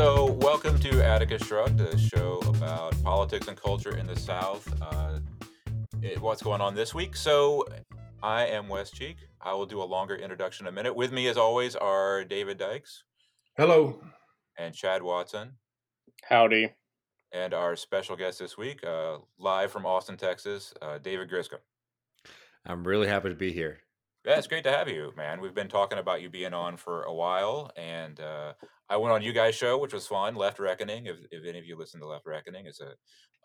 Okay, so welcome to Atticus Shrugged, the show about politics and culture in the South. Uh, it- what's going on this week? So, I am Wes Cheek. I will do a longer introduction in a minute. With me, as always, are David Dykes Hello. and Chad Watson, Howdy. and our special guest this week, uh, live from Austin, Texas, uh, David Griscom. I'm really happy to be here. Yeah, it's great to have you, man. We've been talking about you being on for a while, and uh, I went on you guys' show, which was fun. Left Reckoning. If, if any of you listen to Left Reckoning, it's a,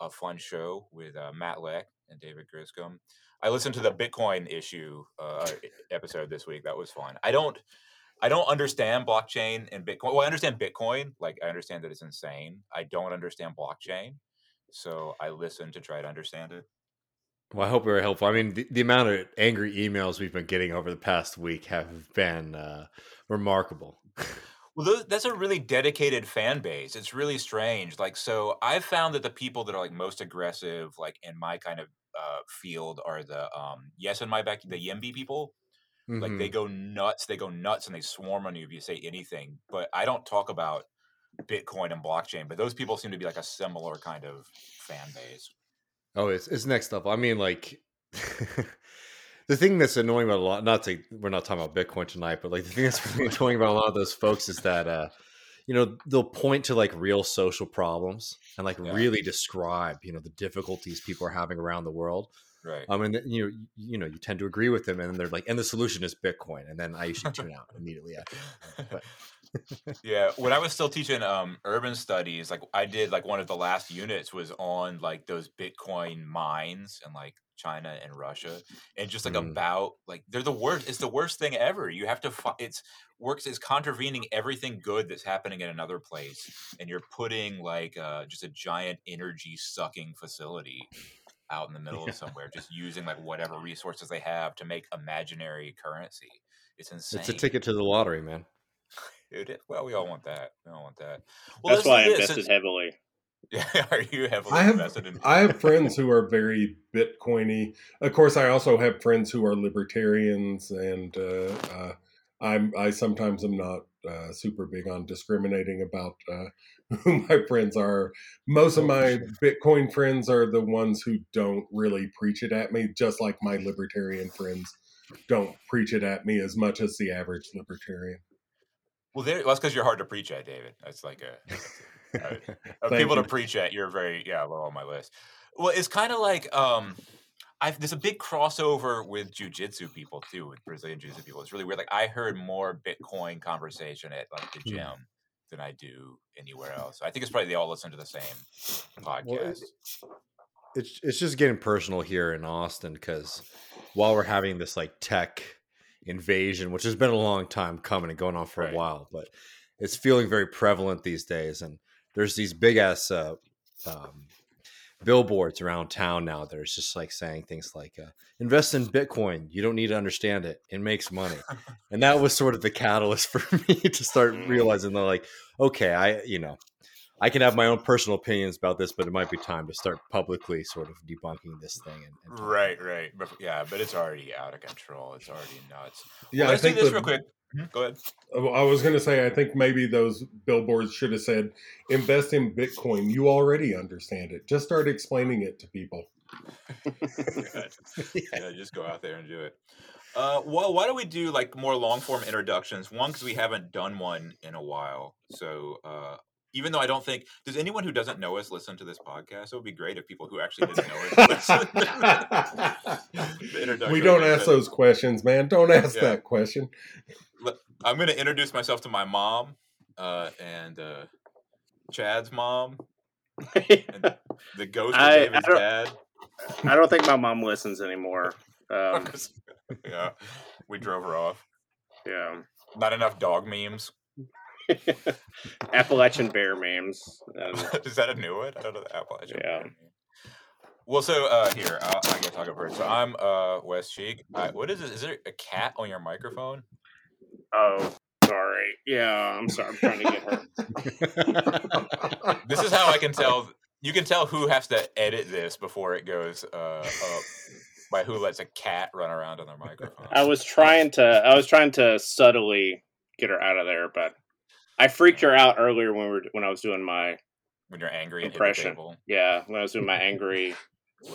a fun show with uh, Matt Leck and David Griscom. I listened to the Bitcoin issue uh, episode this week. That was fun. I don't, I don't understand blockchain and Bitcoin. Well, I understand Bitcoin. Like I understand that it's insane. I don't understand blockchain, so I listen to try to understand it. Well, I hope we were helpful. I mean, the, the amount of angry emails we've been getting over the past week have been uh, remarkable. Well, that's a really dedicated fan base. It's really strange. Like, so I've found that the people that are like most aggressive, like in my kind of uh, field, are the um, yes in my back, the Yimby people. Like they Mhm. go nuts. They go nuts and they swarm on you if you say anything. But I don't talk about Bitcoin and blockchain. But those people seem to be like a similar kind of fan base. Oh, it's it's next level. I mean, like the thing that's annoying about a lot. Not to we're not talking about Bitcoin tonight, but like the thing that's really annoying about a lot of those folks is that uh, you know they'll point to like real social problems and like Yeah. really describe you know the difficulties people are having around the world. Right. I mean, you know, you know, you tend to agree with them, and then they're like, and the solution is Bitcoin, and then I usually tune out immediately after. But yeah when i was still teaching um urban studies like i did like one of the last units was on like those bitcoin mines and like china and russia and just like Mm. about like they're the worst it's the worst thing ever you have to it's works is contravening everything good that's happening in another place and you're putting like uh just a giant energy sucking facility out in the middle Yeah. of somewhere just using like whatever resources they have to make imaginary currency it's insane it's a ticket to the lottery, man. It is. Well, we all want that. We all want that. That's why I invested this. heavily. Yeah, are you heavily I have invested in? I have friends who are very Bitcoiny. Of course, I also have friends who are libertarians, and uh, uh, I'm I sometimes am not uh, super big on discriminating about uh, who my friends are. Most of Oh, my. Bitcoin friends are the ones who don't really preach it at me, just like my libertarian friends don't preach it at me as much as the average libertarian. Well, there. Well, that's because you're hard to preach at, David. That's like a of Thank people you. to preach at. You're very yeah low on my list. Well, it's kind of like um, I've there's a big crossover with jujitsu people too, with Brazilian jiu-jitsu people. It's really weird. Like I heard more Bitcoin conversation at like the Hmm. gym than I do anywhere else. I think it's probably they all listen to the same podcast. Well, it- it's it's just getting personal here in Austin because while we're having this like tech invasion, which has been a long time coming and going on for Right. a while, but it's feeling very prevalent these days. And there's these big ass uh, um, billboards around town now that are just like saying things like uh, "Invest in Bitcoin. You don't need to understand it. It makes money." and that was sort of the catalyst for me to start Mm. realizing that, like, okay, I you know. I can have my own personal opinions about this, but it might be time to start publicly sort of debunking this thing. And, and Right, right. But yeah, but it's already out of control. It's already nuts. Yeah, well, I let's do think this the- real quick. Mhm, Go ahead. Oh, I was going to say, I think maybe those billboards should have said, invest in Bitcoin. You already understand it. Just start explaining it to people. Good. yeah, just go out there and do it. Uh, well, why don't we do like more long form introductions? One, because we haven't done one in a while. So, uh, even though I don't think does anyone who doesn't know us listen to this podcast, it would be great if people who actually didn't know us listened. The introduction we don't ask those questions, man. Don't ask Yeah. that question. I'm going to introduce myself to my mom uh, and uh, Chad's mom, the ghost of I- I David's don't- dad. I don't think my mom listens anymore. Um, yeah, we drove her off. yeah. Not enough dog memes. Appalachian bear memes. Um, Is that a new one? I don't know the Appalachian. Yeah. Well, so uh, here I'll, I get talk first. So I'm uh, Wes Cheek. What is it? Is there a cat on your microphone? oh, sorry. Yeah, I'm sorry. I'm trying to get her. This is how I can tell. You can tell who has to edit this before it goes uh, up by who lets a cat run around on their microphone. I was trying to. I was trying to subtly get her out of there, but I freaked her out earlier when we were when I was doing my when you're angry Impression. the table. yeah when I was doing my angry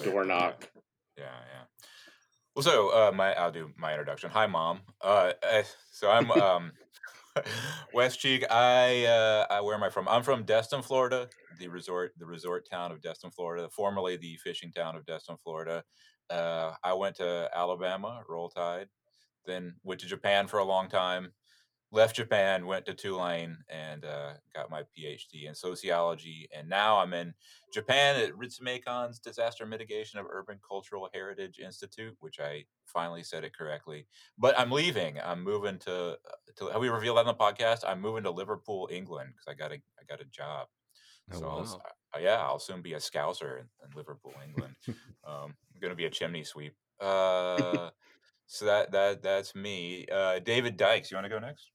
door knock. Yeah, yeah. Well, so uh, my I'll do my introduction. Hi, mom. Uh, uh, so I'm um, West Cheek. I uh, I where am I from? I'm from Destin, Florida, the resort the resort town of Destin, Florida, formerly the fishing town of Destin, Florida. Uh, I went to Alabama, Roll Tide, then went to Japan for a long time. Left Japan, went to Tulane, and uh, got my PhD in sociology. And now I'm in Japan at Ritsumeikan's Disaster Mitigation of Urban Cultural Heritage Institute, which I finally said it correctly. But I'm leaving. I'm moving to. to have we revealed that on the podcast? I'm moving to Liverpool, England, because I got a I got a job. Oh, so I'll, wow. uh, yeah, I'll soon be a Scouser in, in Liverpool, England. um, I'm gonna be a chimney sweep. Uh, so that that that's me. Uh, David Dykes, you want to go next?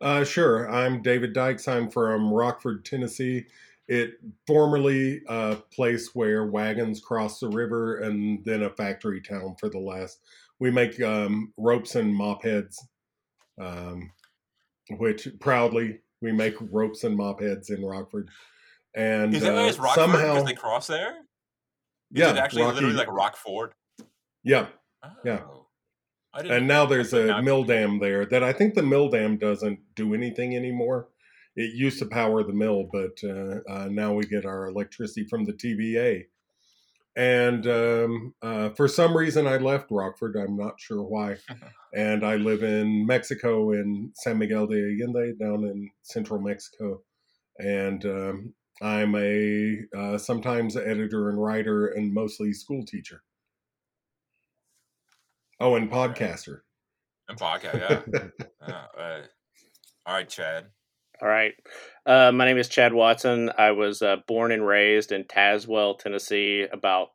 Uh, sure. I'm David Dykes. I'm from Rockford, Tennessee. It formerly a place where wagons cross the river and then a factory town for the last. We make um, ropes and mop heads, um, which proudly we make ropes and mop heads in Rockford. And Is that uh, it's Rockford? somehow, Because they cross there? Is yeah, it actually Rocky- literally like Rockford? yeah. Yeah. Oh. Didn't And now there's a mill dam there that I think the mill dam doesn't do anything anymore. It used to power the mill, but uh, uh, now we get our electricity from the TVA. And um, uh, for some reason, I left Rockford. I'm not sure why. and I live in Mexico in San Miguel de Allende, down in central Mexico. And um, I'm a uh, sometimes editor and writer, and mostly school teacher. Oh, and podcaster. And podcast, yeah. yeah uh, all right, Chad. All right. Uh, my name is Chad Watson. I was uh, born and raised in Tazewell, Tennessee, about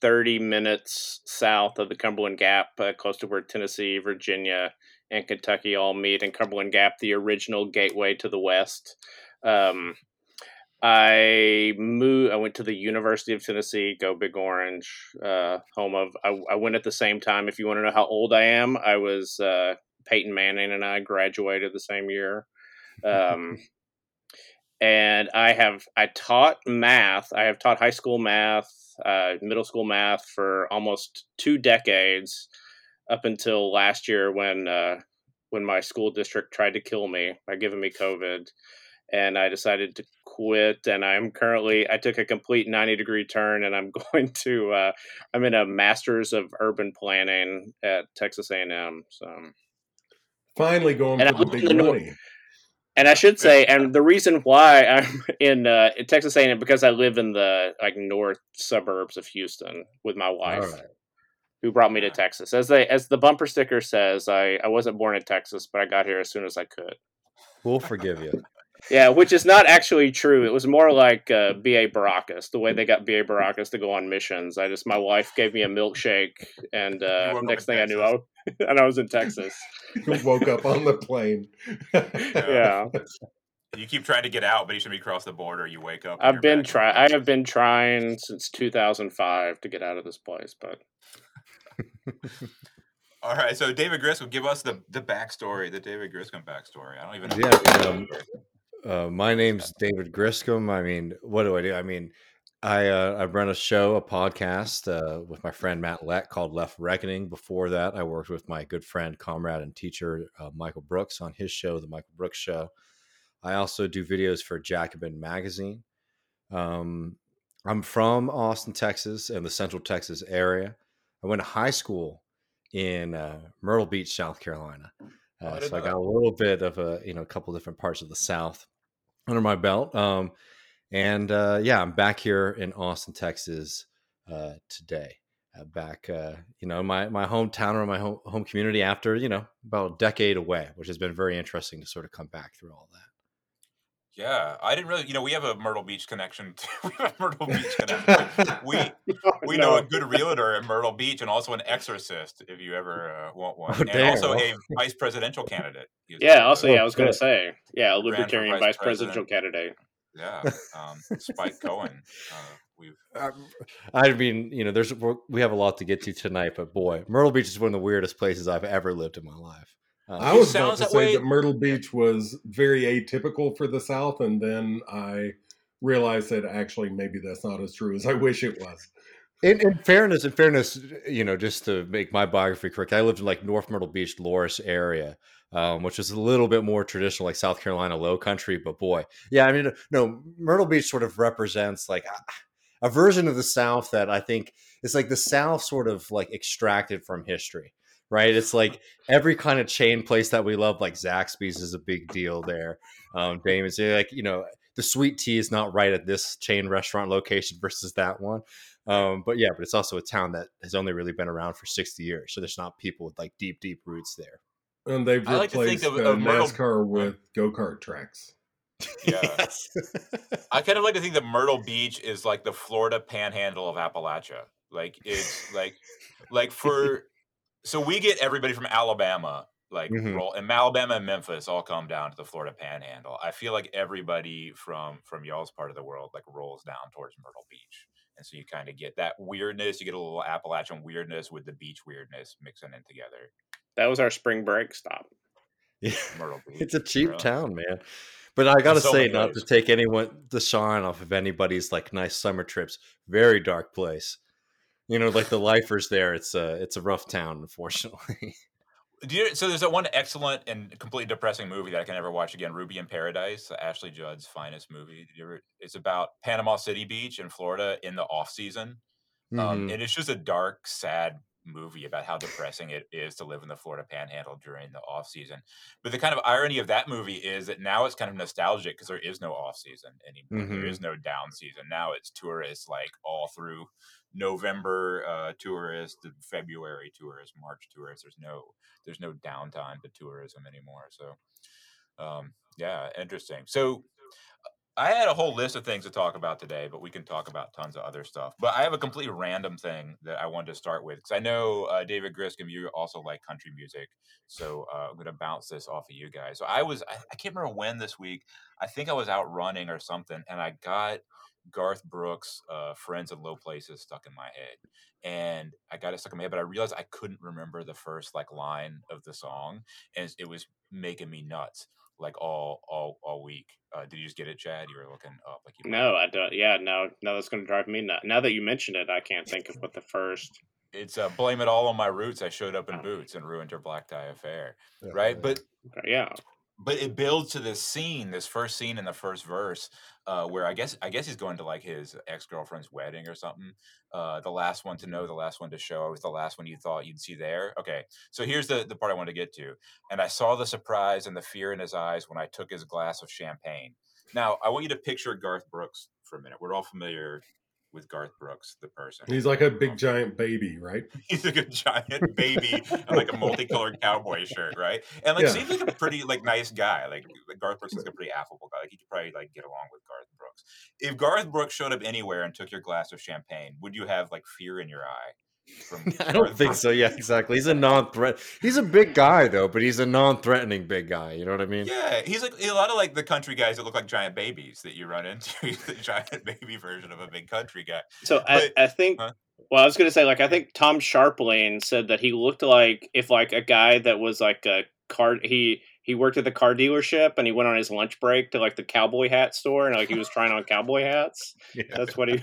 30 minutes south of the Cumberland Gap, uh, close to where Tennessee, Virginia, and Kentucky all meet. And Cumberland Gap, the original gateway to the West. Um, I moved. I went to the University of Tennessee, go Big Orange, uh, home of. I, I went at the same time. If you want to know how old I am, I was uh, Peyton Manning and I graduated the same year um, and I have I taught math. I have taught high school math, uh, middle school math for almost two decades, up until last year when uh, when my school district tried to kill me by giving me COVID, and I decided to quit. And I'm currently I took a complete ninety degree turn, and I'm going to uh, I'm in a master's of urban planning at Texas A and M. So. Finally going And for I the big the North- money. And I should say, and the reason why I'm in, uh, in Texas A&M because I live in the like north suburbs of Houston with my wife, right. who brought me to Texas. As they as the bumper sticker says, I I wasn't born in Texas, but I got here as soon as I could. We'll forgive you. Yeah, which is not actually true. It was more like uh, B.A. Baracus, the way they got B.A. Baracus to go on missions. I just my wife gave me a milkshake, and uh, next in thing I knew, I, and I was in Texas. Woke up on the plane. Yeah. You keep trying to get out, but each time you cross the border, you wake up. I've been trying. I have been trying since 2005 to get out of this place, but All right, so David Griscom, give us the the backstory, the David Griscom backstory. I don't even know. Yeah, um, backstory. Uh, my name's David Griscom. I mean, what do I do? I mean, I uh, I run a show, a podcast uh, with my friend Matt Lett called Left Reckoning. Before that, I worked with my good friend, comrade, and teacher uh, Michael Brooks on his show, The Michael Brooks Show. I also do videos for Jacobin Magazine. Um, I'm from Austin, Texas, and the Central Texas area. I went to high school in uh, Myrtle Beach, South Carolina. Uh, so I got a little bit of a you know a couple different parts of the South under my belt. Um, and uh, yeah, I'm back here in Austin, Texas uh, today. Uh, back, uh, you know, my my hometown or my home home community after you know about a decade away, which has been very interesting to sort of come back through all that. Yeah, I didn't really. You know, we have a Myrtle Beach connection. Too. we have a Myrtle Beach connection. we we know a good realtor in Myrtle Beach and also an exorcist if you ever uh, want one, Oh, and damn. also a vice presidential candidate. Yeah. Also, Oh, yeah, I was going to say, yeah, a libertarian vice vice president. presidential candidate. yeah, um, Spike Cohen. Uh, we've I mean, you know, there's we have a lot to get to tonight, but boy, Myrtle Beach is one of the weirdest places I've ever lived in my life. Uh, I was about to that say way- that Myrtle Beach was very atypical for the South, and then I realized that actually maybe that's not as true as I wish it was. In, in fairness, in fairness, you know, just to make my biography correct, I lived in like North Myrtle Beach, Loris area, um, which is a little bit more traditional, like South Carolina Low Country. But boy, yeah, I mean, no, Myrtle Beach sort of represents like a, a version of the South that I think is like the South sort of like extracted from history, right? It's like every kind of chain place that we love, like Zaxby's is a big deal there. Um, Damon's like, you know, the sweet tea is not right at this chain restaurant location versus that one. Um, but yeah, but it's also a town that has only really been around for 60 years. So there's not people with like deep, deep roots there. And they've I like to think replaced of- uh, of Myrtle- NASCAR with go kart tracks. Yeah. Yes. I kind of like to think that Myrtle Beach is like the Florida panhandle of Appalachia. Like it's like like for so we get everybody from Alabama like Mhm. roll and Alabama and Memphis all come down to the Florida panhandle. I feel like everybody from from y'all's part of the world like rolls down towards Myrtle Beach. And so you kind of get that weirdness, you get a little Appalachian weirdness with the beach weirdness mixing in together. That was our spring break stop. Yeah. Myrtle Beach. It's a cheap really. town, man. But I gotta so say, not ways. to take anyone the shine off of anybody's like nice summer trips. Very dark place. You know, like the lifers there. It's a it's a rough town, unfortunately. Do you, so there's that one excellent and completely depressing movie that I can never watch again, Ruby in Paradise, Ashley Judd's finest movie. Did you ever, it's about Panama City Beach in Florida in the off season. Um, Mhm. and it's just a dark, sad movie about how depressing it is to live in the Florida Panhandle during the off season. But the kind of irony of that movie is that now it's kind of nostalgic because there is no off season anymore. There Mhm. is no down season. Now it's tourists like all through November uh, tourists, to February tourists, March tourists. There's no there's no downtime to tourism anymore. So um, yeah, interesting. So I had a whole list of things to talk about today, but we can talk about tons of other stuff. But I have a completely random thing that I wanted to start with because I know uh, David Griscom, you also like country music, so uh, I'm going to bounce this off of you guys. So I was, I, I can't remember when this week. I think I was out running or something, and I got Garth Brooks' uh, "Friends in Low Places" stuck in my head, and I got it stuck in my head. But I realized I couldn't remember the first like line of the song, and it was making me nuts like all all all week. Uh, did you just get it, Chad? You were looking up like you. No, I don't. Yeah, no, no, that's going to drive me nuts. Now that you mentioned it, I can't think of what the first. It's uh, blame it all on my roots. I showed up in boots and ruined your black tie affair. Right, but Yeah, but it builds to this scene, this first scene in the first verse, uh, where I guess I guess he's going to like his ex girlfriend's wedding or something. Uh, the last one to know, the last one to show. It was the last one you thought you'd see there. Okay, so here's the the part I want to get to. And I saw the surprise and the fear in his eyes when I took his glass of champagne. Now I want you to picture Garth Brooks for a minute. We're all familiar with Garth Brooks, the person. He's like a big um, giant baby, right? He's like a giant baby in like a multicolored cowboy shirt, right? And like Yeah. seems like a pretty like nice guy. Like Garth Brooks is like a pretty affable guy. Like he could probably like get along with Garth Brooks. If Garth Brooks showed up anywhere and took your glass of champagne, would you have like fear in your eye? From I don't think so. Yeah, exactly. He's a non-threat. He's a big guy though, but he's a non-threatening big guy. You know what I mean? Yeah, he's like a lot of like the country guys that look like giant babies that you run into. He's the giant baby version of a big country guy. So I, I think. huh? Well, I was going to say, like, I think Tom Sharpling said that he looked like if like a guy that was like a car. He he worked at the car dealership and he went on his lunch break to like the cowboy hat store and like he was trying on cowboy hats. Yeah. That's what he.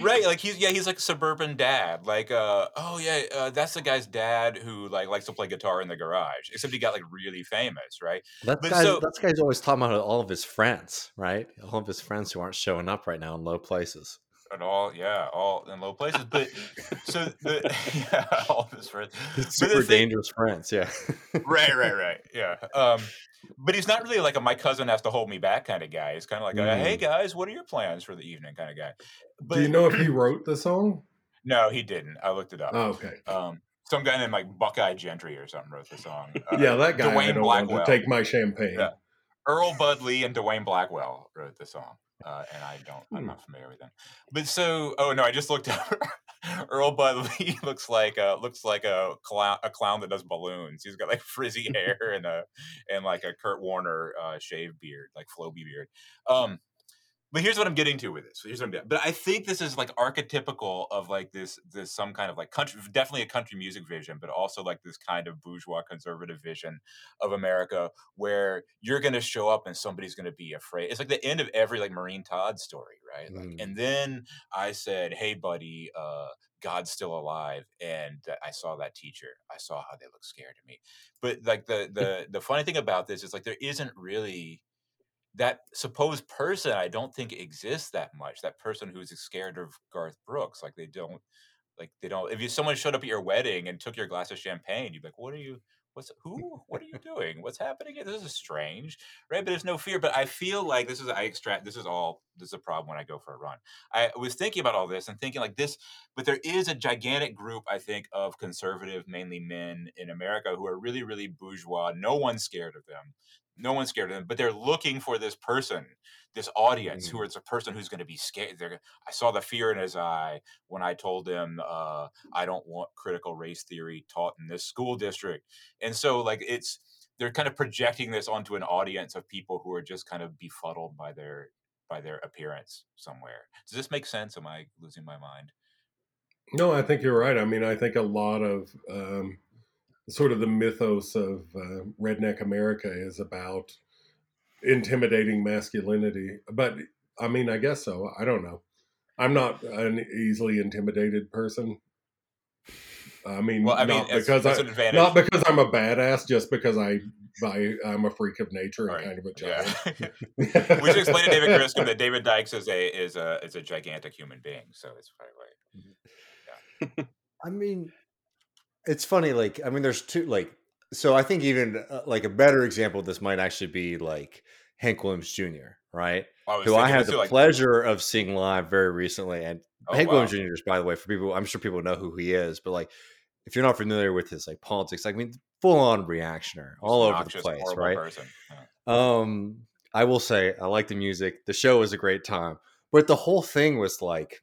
Right like he's yeah he's like a suburban dad like uh oh yeah uh, that's the guy's dad who like likes to play guitar in the garage except he got like really famous right That But guy, so- that guy's always talking about all of his friends, right? All of his friends who aren't showing up right now in low places. And all yeah all in low places but so the yeah all of his friends the Super thing- dangerous friends, yeah. right right right yeah um but he's not really like a my cousin has to hold me back kind of guy he's kind of like a, hey guys what are your plans for the evening kind of guy but Do you know if he wrote the song? no he didn't i looked it up Oh, okay. um some guy named like buckeye gentry or something wrote the song uh, yeah, that guy. I Dwayne don't want Blackwell. to take my champagne. Yeah. Earl Bud Lee and Dwayne Blackwell wrote the song, uh, and I don't, I'm Hmm. not familiar with them. But so, oh no, I just looked up. Earl Bud Lee looks like a looks like a clown a clown that does balloons. He's got like frizzy hair and a and like a Kurt Warner uh, shaved beard, like Floby beard. Um, but here's what I'm getting to with this. Here's what I'm getting. But I think this is like archetypical of like this this some kind of like country, definitely a country music vision, but also like this kind of bourgeois conservative vision of America where you're going to show up and somebody's going to be afraid. It's like the end of every like Maureen Todd story, right? Like, Mm. and then I said, "Hey, buddy, uh, God's still alive," and I saw that teacher. I saw how they look scared of me. But like the the the funny thing about this is like there isn't really that supposed person I don't think exists that much. That person who's scared of Garth Brooks, like they don't, like they don't. If you someone showed up at your wedding and took your glass of champagne, you'd be like, "What are you? What's who? What are you doing? What's happening here? This is strange, right?" But there's no fear. But I feel like this is I extract. This is all. This is a problem when I go for a run. I was thinking about all this and thinking like this, but there is a gigantic group I think of conservative, mainly men in America, who are really, really bourgeois. No one's scared of them no one's scared of them, but they're looking for this person, this audience, who is a person who's going to be scared. They're, I saw the fear in his eye when I told him uh, I don't want critical race theory taught in this school district, and so like it's they're kind of projecting this onto an audience of people who are just kind of befuddled by their by their appearance somewhere. Does this make sense? Am I losing my mind? No, I think you're right. I mean, I think a lot of um, sort of the mythos of uh, redneck America is about intimidating masculinity. But I mean, I guess so. I don't know. I'm not an easily intimidated person. I mean, Well, I mean, not it's- because it's I, an advantage. not because I'm a badass, just because I, I I'm a freak of nature and Right. kind of a Yeah. we should explain to David Griscom that David Dykes is a is a is a gigantic human being. So it's probably right. Yeah. I mean, it's funny. Like, I mean, there's two. Like, so I think even uh, like a better example of this might actually be like Hank Williams Jr. Right, I who I had the too, like, pleasure of seeing live very recently. And oh, Hank wow. Williams Jr. is, by the way, for people, I'm sure people know who he is, but like, if you're not familiar with his like politics, like, I mean, full on reactionary, He's all over the place, right? Yeah. Um, I will say I like the music. The show was a great time, but the whole thing was like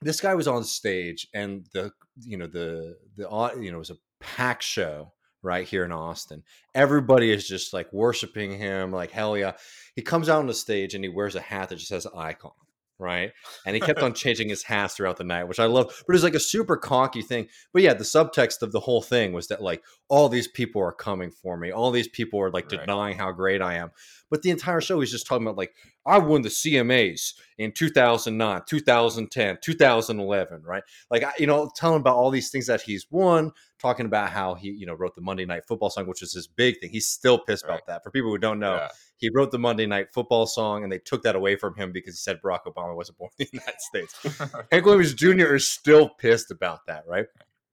this guy was on stage, and the you know the the you know it was a packed show right here in Austin. Everybody is just like worshiping him, like hell yeah. He comes out on the stage and he wears a hat that just says icon. Right. And he kept on changing his hats throughout the night, which I love. But it's like a super cocky thing. But yeah, the subtext of the whole thing was that like all these people are coming for me. All these people are like Right. denying how great I am. But the entire show he's just talking about like I won the CMAs in 2009, 2010, 2011, right? Like I, you know, telling about all these things that he's won, talking about how he, you know, wrote the Monday Night Football song, which is his big thing. He's still pissed Right. about that. For people who don't know, Yeah. he wrote the Monday Night Football song, and they took that away from him because he said Barack Obama wasn't born in the United States. Hank Williams Jr. is still pissed about that, right?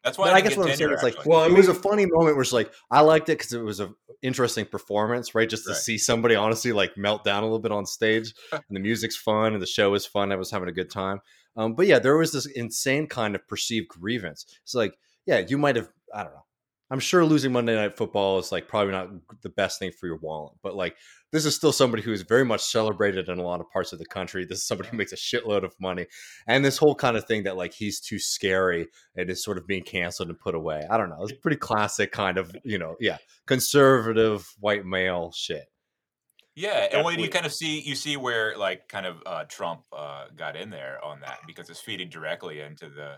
That's why I, I guess what I'm saying tenure, is like. Well, I it was a funny moment where it's like I liked it because it was an interesting performance, right? Just to Right. see somebody honestly like melt down a little bit on stage, and the music's fun and the show is fun. I was having a good time. Um, but yeah, there was this insane kind of perceived grievance. It's like, yeah, you might have, I don't know. I'm sure losing Monday Night Football is like probably not the best thing for your wallet, but like this is still somebody who is very much celebrated in a lot of parts of the country. This is somebody who makes a shitload of money, and this whole kind of thing that like he's too scary and is sort of being canceled and put away. I don't know. It's pretty classic kind of you know, yeah, conservative white male shit. Yeah, and when you kind of see you see where like kind of uh, Trump uh, got in there on that because it's feeding directly into the,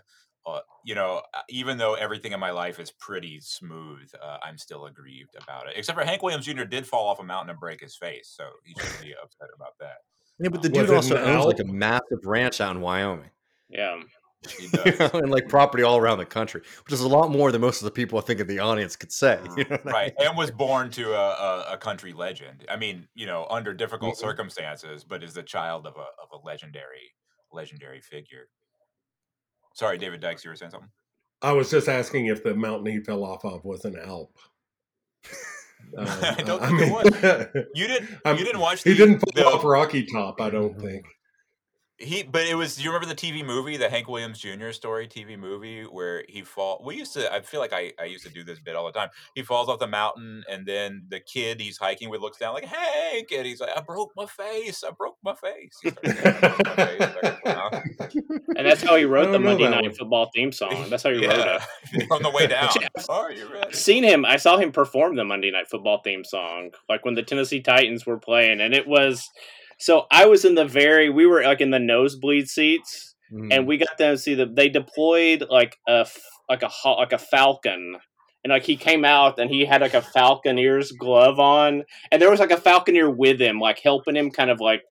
uh, you know, uh, even though everything in my life is pretty smooth, uh, I'm still aggrieved about it. Except for Hank Williams Jr. did fall off a mountain and break his face, so he should be upset about that. Yeah, but the dude also an owns like a massive ranch out in Wyoming. Yeah. You know, and like property all around the country, which is a lot more than most of the people I think in the audience could say. You know what I right, and was born to a, a, a country legend. I mean, you know, under difficult Mhm. circumstances, but is the child of a of a legendary legendary figure. Sorry, David Dykes, you were saying something. I was just asking if the mountain he fell off of was an Alp. Um, I don't uh, think it was. You didn't. I'm- you didn't watch. he didn't fall the- off Rocky Top, I don't think. He, but it was. Do you remember the TV movie, the Hank Williams Jr. story TV movie, where he fall? We used to. I feel like I, I used to do this bit all the time. He falls off the mountain, and then the kid he's hiking with looks down like Hank, and he's like, "I broke my face. I broke my face." He starts saying, "I broke my face," And that's how he wrote the Monday Night. Football theme song. That's how he wrote it. yeah, on the way down. You ready? seen him. I saw him perform the Monday Night Football theme song, like when the Tennessee Titans were playing, and it was So I was in the very we were like in the nosebleed seats, Mhm. and we got them to see the they deployed like a like a like a falcon. And like he came out and he had like a falconer's glove on, and there was like a falconer with him, like helping him, kind of like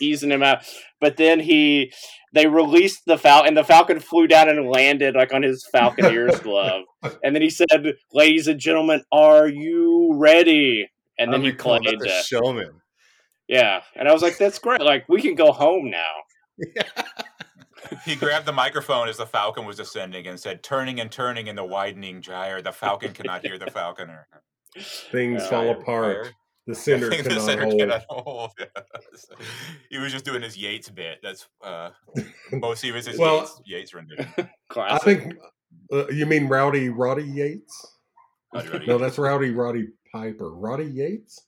easing him out. But then he, they released the falcon, and the falcon flew down and landed like on his falconer's glove. And then he said, "Ladies and gentlemen, are you ready?" And then I'm he played. that the Uh, showman. Yeah, and I was like, "That's great! Like we can go home now." He grabbed the microphone as the falcon was descending and said, "Turning and turning in the widening gyre, the falcon cannot hear the falconer." Things Yeah. fall apart. gyre. The center think the cannot center hold. cannot hold. He was just doing his Yates bit. That's uh, mostly it was his Well, Yates, Yates rendition. I think uh, you mean Rowdy Roddy Yates. Roddy Roddy No, that's Rowdy Roddy Piper. Roddy Yates.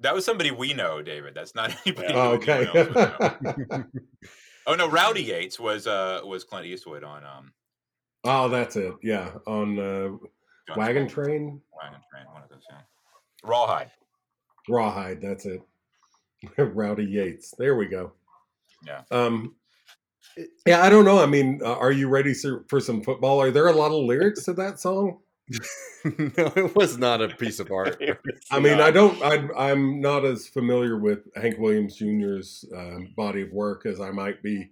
That was somebody we know, David. That's not anybody. Oh, okay. else would know. oh no, Rowdy Yates was uh was Clint Eastwood on um oh, that's it. Yeah, on uh, Wagon Travolta. Train, Wagon Train, one of those. Yeah. Rawhide. Rawhide. That's it. Rowdy Yates. There we go. Yeah. Um, yeah, I don't know. I mean, uh, are you ready for some football? Are there a lot of lyrics to that song? no, it was not a piece of art. I mean, I don't. I, I'm not as familiar with Hank Williams Jr.'s um, body of work as I might be.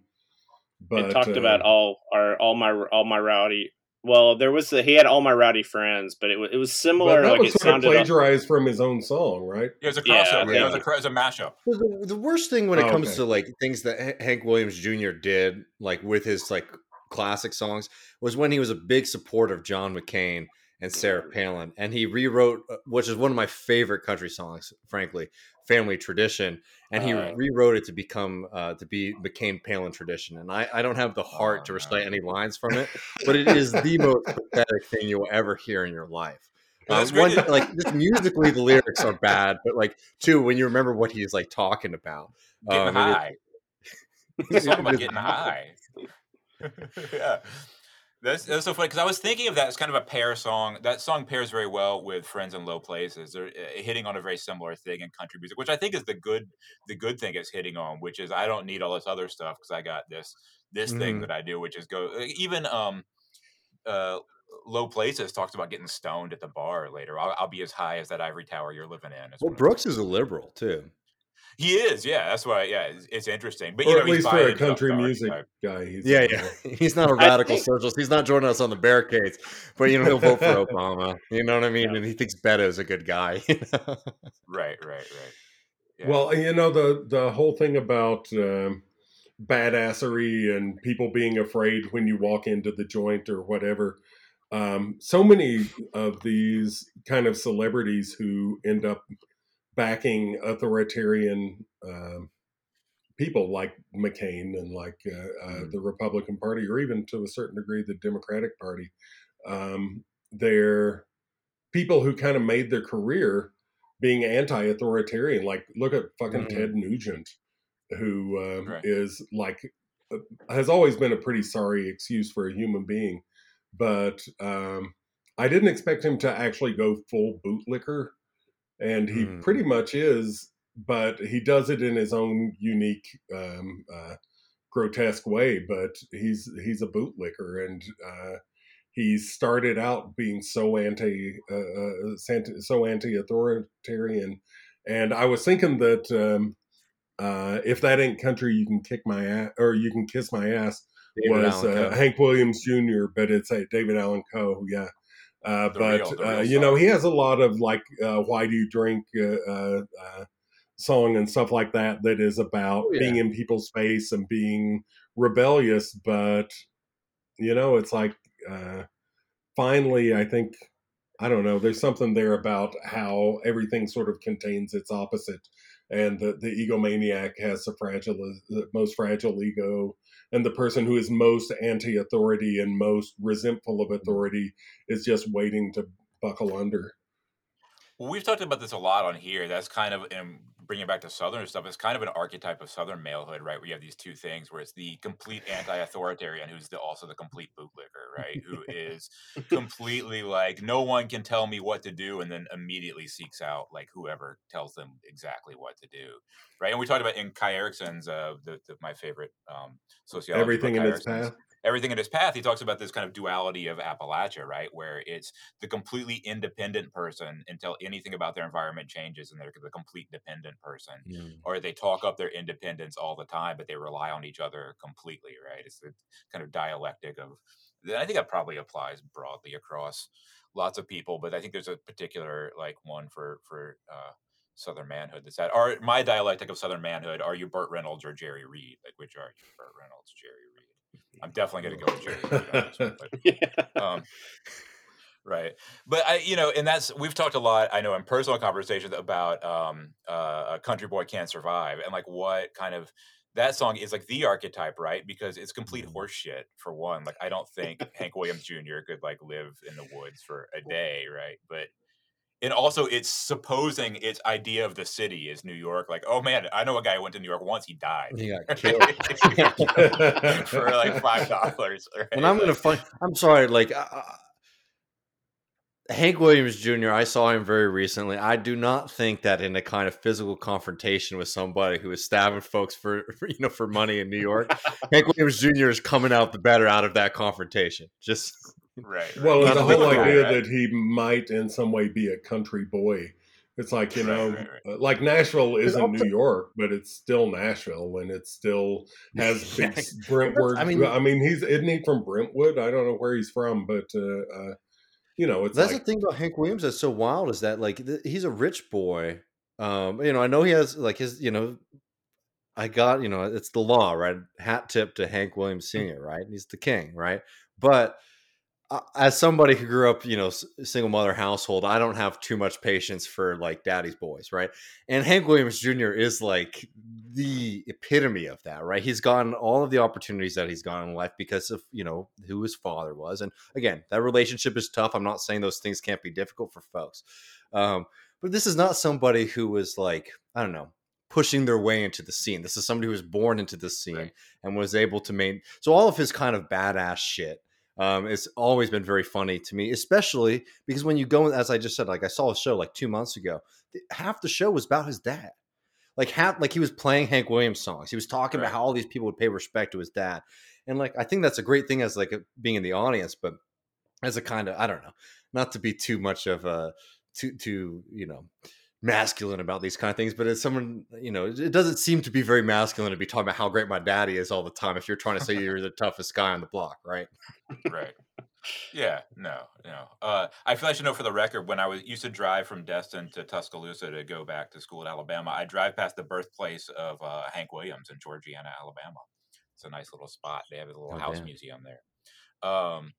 But it talked uh, about all our all my all my rowdy. Well, there was a, he had all my rowdy friends, but it was it was similar. that Like was it sort of sounded. plagiarized from his own song, right? It was a crossover. yeah. It was a, it was a mashup. The, the worst thing when it Oh, comes okay. to like things that H- Hank Williams Jr. did, like with his like classic songs, was when he was a big supporter of John McCain and Sarah Palin, and he rewrote, uh, which is one of my favorite country songs, frankly, "Family Tradition," and he Uh. rewrote it to become uh, to be McCain Palin tradition. And I, I don't have the heart to recite any lines from it, but it is the most pathetic thing you will ever hear in your life. Uh, one, like just musically, the lyrics are bad, but like two, when you remember what he's like talking about, Getting um, it high. It's something about getting high. yeah. That's, that's so funny because I was thinking of that as kind of a pair song. That song pairs very well with "Friends in Low Places." They're uh, hitting on a very similar thing in country music, which I think is the good the good thing it's hitting on, which is I don't need all this other stuff because I got this this thing Mhm. that I do, which is go uh, even um uh Low Places talks about getting stoned at the bar later. I'll, I'll be as high as that ivory tower you're living in. well, Brooks is a liberal too. He is, yeah. That's why, yeah. It's, it's interesting, but you or know, at he's least for a country music side. guy. He's Yeah, a- yeah. He's not a I radical think- socialist. He's not joining us on the barricades, but you know he'll vote for Obama. You know what I mean? Yeah. And he thinks Beto is a good guy. you know? Right, right, right. Yeah. Well, you know the the whole thing about um, badassery and people being afraid when you walk into the joint or whatever. Um, so many of these kind of celebrities who end up backing authoritarian um, people like McCain and like uh, uh, Mhm. the Republican Party, or even to a certain degree the Democratic Party, um, they're people who kind of made their career being anti-authoritarian. Like, look at fucking Mhm. Ted Nugent, who um, Right. is like uh, has always been a pretty sorry excuse for a human being, but um, I didn't expect him to actually go full bootlicker, and he Mm. pretty much is. But he does it in his own unique, um, uh, grotesque way. But he's he's a bootlicker, and uh, he started out being so anti uh, uh, so anti-authoritarian and i was thinking that um, uh, if that ain't country you can kick my ass or you can kiss my ass David was uh, hank williams jr but it's a david allen coe yeah uh, but real- the uh, you know he has a lot of like uh, why do you drink uh, uh, uh, song and stuff like that that is about Oh, yeah. being in people's face and being rebellious but you know it's like uh, finally i think i don't know there's something there about how everything sort of contains its opposite and the, the egomaniac has the fragile the most fragile ego and the person who is most anti-authority and most resentful of authority is just waiting to buckle under Well, we've talked about this a lot on here. That's kind of um, bringing it back to Southern stuff, it's kind of an archetype of Southern malehood, right? Where you have these two things, where it's the complete anti-authoritarian, who's the, also the complete bootlicker, right? Who is completely like, no one can tell me what to do, and then immediately seeks out like whoever tells them exactly what to do, right? And we talked about in Kai Erickson's, uh, the, the my favorite um, sociology, everything in its path. everything in his path, he talks about this kind of duality of Appalachia, right? Where it's the completely independent person until anything about their environment changes and they're the complete dependent person. Or they talk up their independence all the time, but they rely on each other completely, right? It's the kind of dialectic of, I think that probably applies broadly across lots of people, but I think there's a particular like one for, for, uh, Southern manhood that's that. Are my dialectic of Southern manhood? Are you Burt Reynolds or Jerry Reed? Like which are you, Burt Reynolds, Jerry Reed? I'm definitely going to go with Jerry Reed on this one, but um, right but i you know and that's we've talked a lot i know in personal conversations about um uh a country boy can't survive and like what kind of that song is like the archetype right because it's complete Mhm. horseshit for one like i don't think hank williams jr could like live in the woods for a day right but and also it's supposing its idea of the city is new york like oh man i know a guy who went to new york once he died He got killed. for like five dollars and I'm gonna find. I'm sorry, like uh, Hank Williams Jr. I saw him very recently. I do not think that in a kind of physical confrontation with somebody who is stabbing folks for, for you know for money in New York, Hank Williams Jr. is coming out the better out of that confrontation. Just right, right. Well, the whole little guy, idea right? that he might in some way be a country boy. It's like, you know, right, right. uh, like Nashville isn't also- New York, but it's still Nashville and it still has big Yeah. Brentwood. I I mean- mean, I mean, he's, isn't he from Brentwood? I don't know where he's from, but, uh, uh, you know, it's That's like, the thing about Hank Williams that's so wild is that like th- he's a rich boy. Um, you know, I know he has like his, you know, I got, you know, it's the law, right? Hat tip to Hank Williams Sr., right? He's the king, right? But as somebody who grew up, you know, single mother household, I don't have too much patience for like daddy's boys, right? And Hank Williams Jr. is like the epitome of that, right? He's gotten all of the opportunities that he's gotten in life because of, you know, who his father was. And again, that relationship is tough. I'm not saying those things can't be difficult for folks. Um, but this is not somebody who was like, I don't know, pushing their way into the scene. This is somebody who was born into the scene Right. and was able to maintain. So all of his kind of badass shit um, it's always been very funny to me, especially because when you go, as I just said, like I saw a show like two months ago, half the show was about his dad. Like half, like he was playing Hank Williams songs. He was talking Right. about how all these people would pay respect to his dad, and like I think that's a great thing as like being in the audience, but as a kind of I don't know, not to be too much of a too too you know masculine about these kind of things, but as someone you know, it doesn't seem to be very masculine to be talking about how great my daddy is all the time. If you're trying to say you're the toughest guy on the block, right? right. Yeah, no, no. Uh, I feel I should know for the record. When I was used to drive from Destin to Tuscaloosa to go back to school at Alabama, I drive past the birthplace of uh, Hank Williams in Georgiana, Alabama. It's a nice little spot. They have a little Oh, house damn. museum there. Um,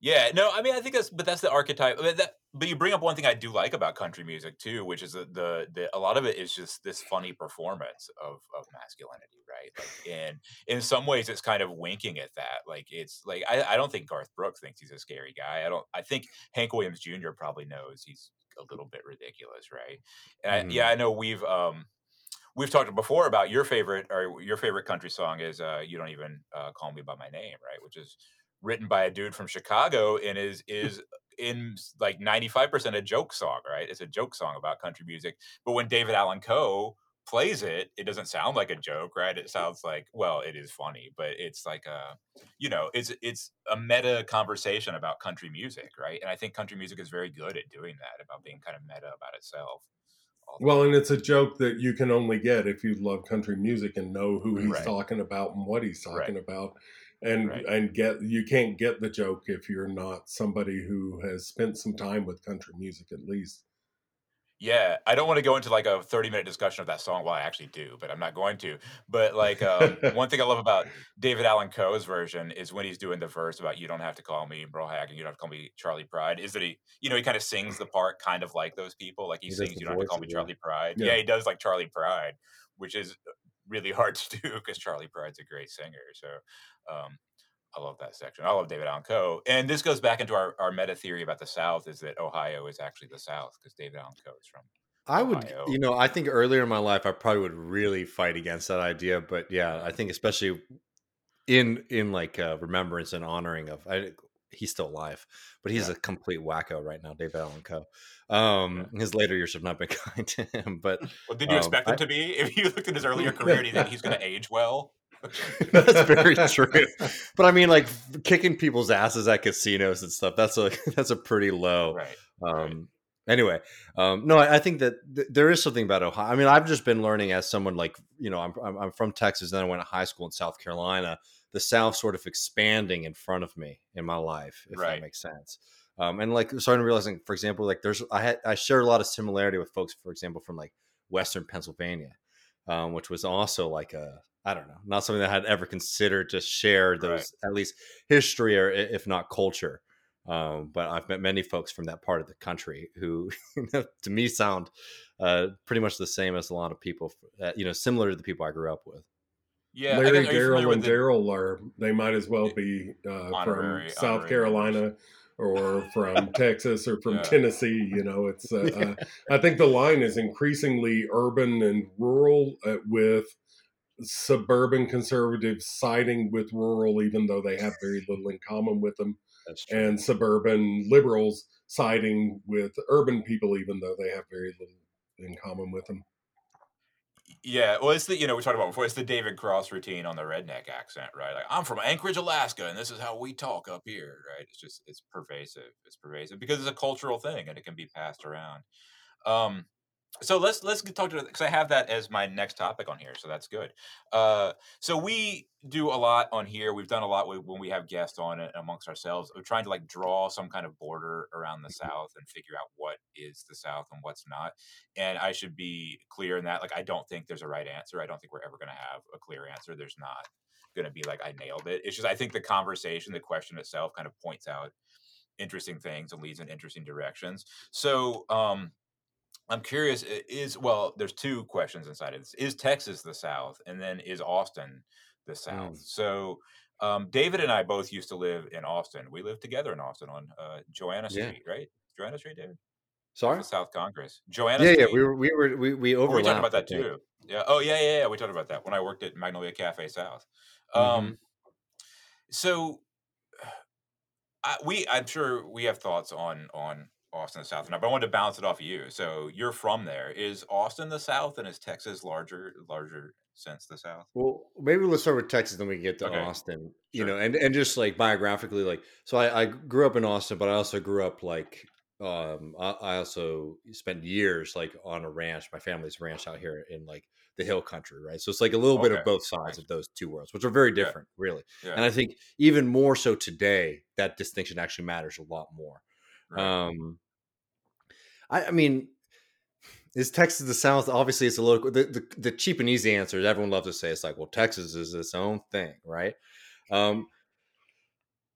yeah, no, I mean, I think that's, but that's the archetype. But, that, but you bring up one thing I do like about country music too, which is that the, the a lot of it is just this funny performance of of masculinity, right? Like, and in some ways, it's kind of winking at that. Like, it's like I, I don't think Garth Brooks thinks he's a scary guy. I don't. I think Hank Williams Jr. probably knows he's a little bit ridiculous, right? And I, yeah, I know we've um we've talked before about your favorite or your favorite country song is uh you don't even uh, call me by my name right which is written by a dude from chicago and is is in like 95% a joke song right it's a joke song about country music but when david allen coe plays it it doesn't sound like a joke right it sounds like well it is funny but it's like a you know it's it's a meta conversation about country music right and i think country music is very good at doing that about being kind of meta about itself well, and it's a joke that you can only get if you love country music and know who he's Right. talking about and what he's talking Right. about. And Right. and get you can't get the joke if you're not somebody who has spent some time with country music at least. Yeah, I don't want to go into like a 30 minute discussion of that song. Well, I actually do, but I'm not going to. But like um, one thing I love about David Allen Coe's version is when he's doing the verse about you don't have to call me Bro Hack and you don't have to call me Charlie Pride, is that he, you know, he kind of sings the part kind of like those people. Like he, He sings you don't have to call me. Charlie Pride. Yeah. Yeah. he does like Charlie Pride, which is really hard to do because Charlie Pride's a great singer. So um, I love that section. I love David Allen Coe. And this goes back into our, our meta theory about the South is that Ohio is actually the South because David Allen Coe is from I would, Ohio. you know, I think earlier in my life, I probably would really fight against that idea. But yeah, I think especially in in like uh, remembrance and honoring of, I, he's still alive, but he's Yeah. a complete wacko right now, David Allen Coe. Um, His later years have not been kind to him, but Well, did you Um, expect him I- to be? If you looked at his earlier career, do you think he's going to age well? that's very true. But I mean, like kicking people's asses at casinos and stuff. That's a that's a pretty low. Right. Um, anyway, um, no, I, I think that th- there is something about Ohio. I mean, I've just been learning as someone like you know, I'm I'm, I'm from Texas, and then I went to high school in South Carolina. The South sort of expanding in front of me in my life, if Right. that makes sense. Um, and like starting to realizing, for example, like there's I had I share a lot of similarity with folks, for example, from like Western Pennsylvania, um, which was also like a I don't know, not something that I had ever considered to share those at least history or if not culture. Um, but I've met many folks from that part of the country who, to me, sound uh, pretty much the same as a lot of people, uh, you know, similar to the people I grew up with. Yeah. Larry, guess- are you familiar Daryl, with and Daryl are they might as well be uh, Honorary- from South honorary Carolina or from Texas or from Yeah. Tennessee. You know, it's. Uh, uh, I think the line is increasingly urban and rural, uh, with suburban conservatives siding with rural, even though they have very little in common with them, and suburban liberals siding with urban people, even though they have very little in common with them. Yeah, well, it's the you know we talked about before. It's the David Cross routine on the redneck accent, right? Like I'm from Anchorage, Alaska, and this is how we talk up here, right? It's just it's pervasive. It's pervasive because it's a cultural thing and it can be passed around. Um, so let's let's get- talk to because I have that as my next topic on here, so that's good. Uh, so we do a lot on here. We've done a lot with, when we have guests on it amongst ourselves. We're trying to like draw some kind of border around the South and figure out what is the South and what's not. And I should be clear in that. Like, I don't think there's a right answer. I don't think we're ever going to have a clear answer. There's not going to be like I nailed it. It's just I think the conversation, the question itself, kind of points out interesting things and leads in interesting directions. So, um, I'm curious. Is well, there's two questions inside of this. Is Texas the South, and then is Austin the South? Mm. So, um, David and I both used to live in Austin. We lived together in Austin on uh, Joanna Yeah. Street, right? Joanna Street, David. Sorry. South Congress. Joanna. Yeah, yeah, Street. we were we were we, we Oh, we talked about that too. Yeah. Oh, yeah, yeah, yeah. We talked about that when I worked at Magnolia Cafe South. Mhm. Um, so I, we, I'm sure we have thoughts on on Austin the South, and but I wanted to bounce it off of you. So you're from there. Is Austin the South, and is Texas larger, larger sense the South? Well, maybe let's start with Texas, then we can get to Okay. Austin. You Sure. know, and and just like biographically, like so, I, I grew up in Austin, but I also grew up like um I, I also spent years like on a ranch. My family's ranch out here in like the hill country, right? So it's like a little bit of both sides of those two worlds, which are very Yeah. different, really. Yeah. And I think even more so today, that distinction actually matters a lot more. Um, I, I mean, is Texas the South? Obviously, it's a little the, the the cheap and easy answer. Everyone loves to say it's like, well, Texas is its own thing, right? Um,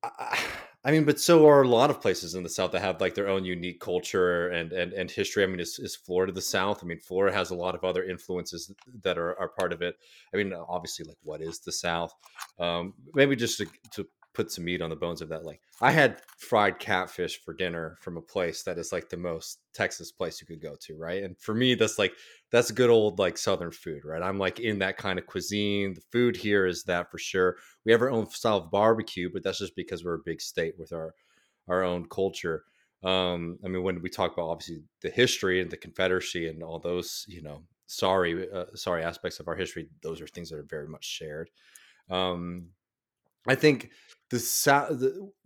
I, I- I mean, but so are a lot of places in the South that have like their own unique culture and and, and history. I mean, is, is Florida the South? I mean, Florida has a lot of other influences that are, are part of it. I mean, obviously, like what is the South? Um, maybe just to, to put some meat on the bones of that. Like, I had fried catfish for dinner from a place that is like the most Texas place you could go to, right? And for me, that's like that's good old like Southern food, right? I'm like in that kind of cuisine. The food here is that for sure. We have our own style of barbecue, but that's just because we're a big state with our our own culture. Um, I mean, when we talk about obviously the history and the Confederacy and all those, you know, sorry, uh, sorry aspects of our history, those are things that are very much shared. Um, I think the South,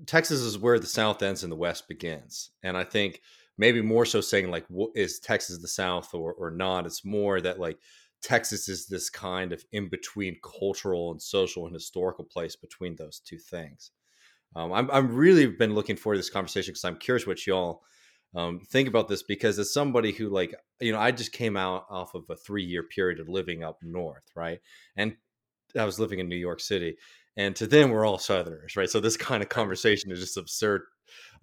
Texas is where the South ends and the West begins, and I think maybe more so saying like, what is Texas the South or or not? It's more that like Texas is this kind of in between cultural and social and historical place between those two things. Um, I'm I'm really been looking forward to this conversation because I'm curious what y'all um, think about this because as somebody who like you know I just came out off of a three year period of living up north, right, and I was living in New York City, and to them we're all Southerners, right? So this kind of conversation is just absurd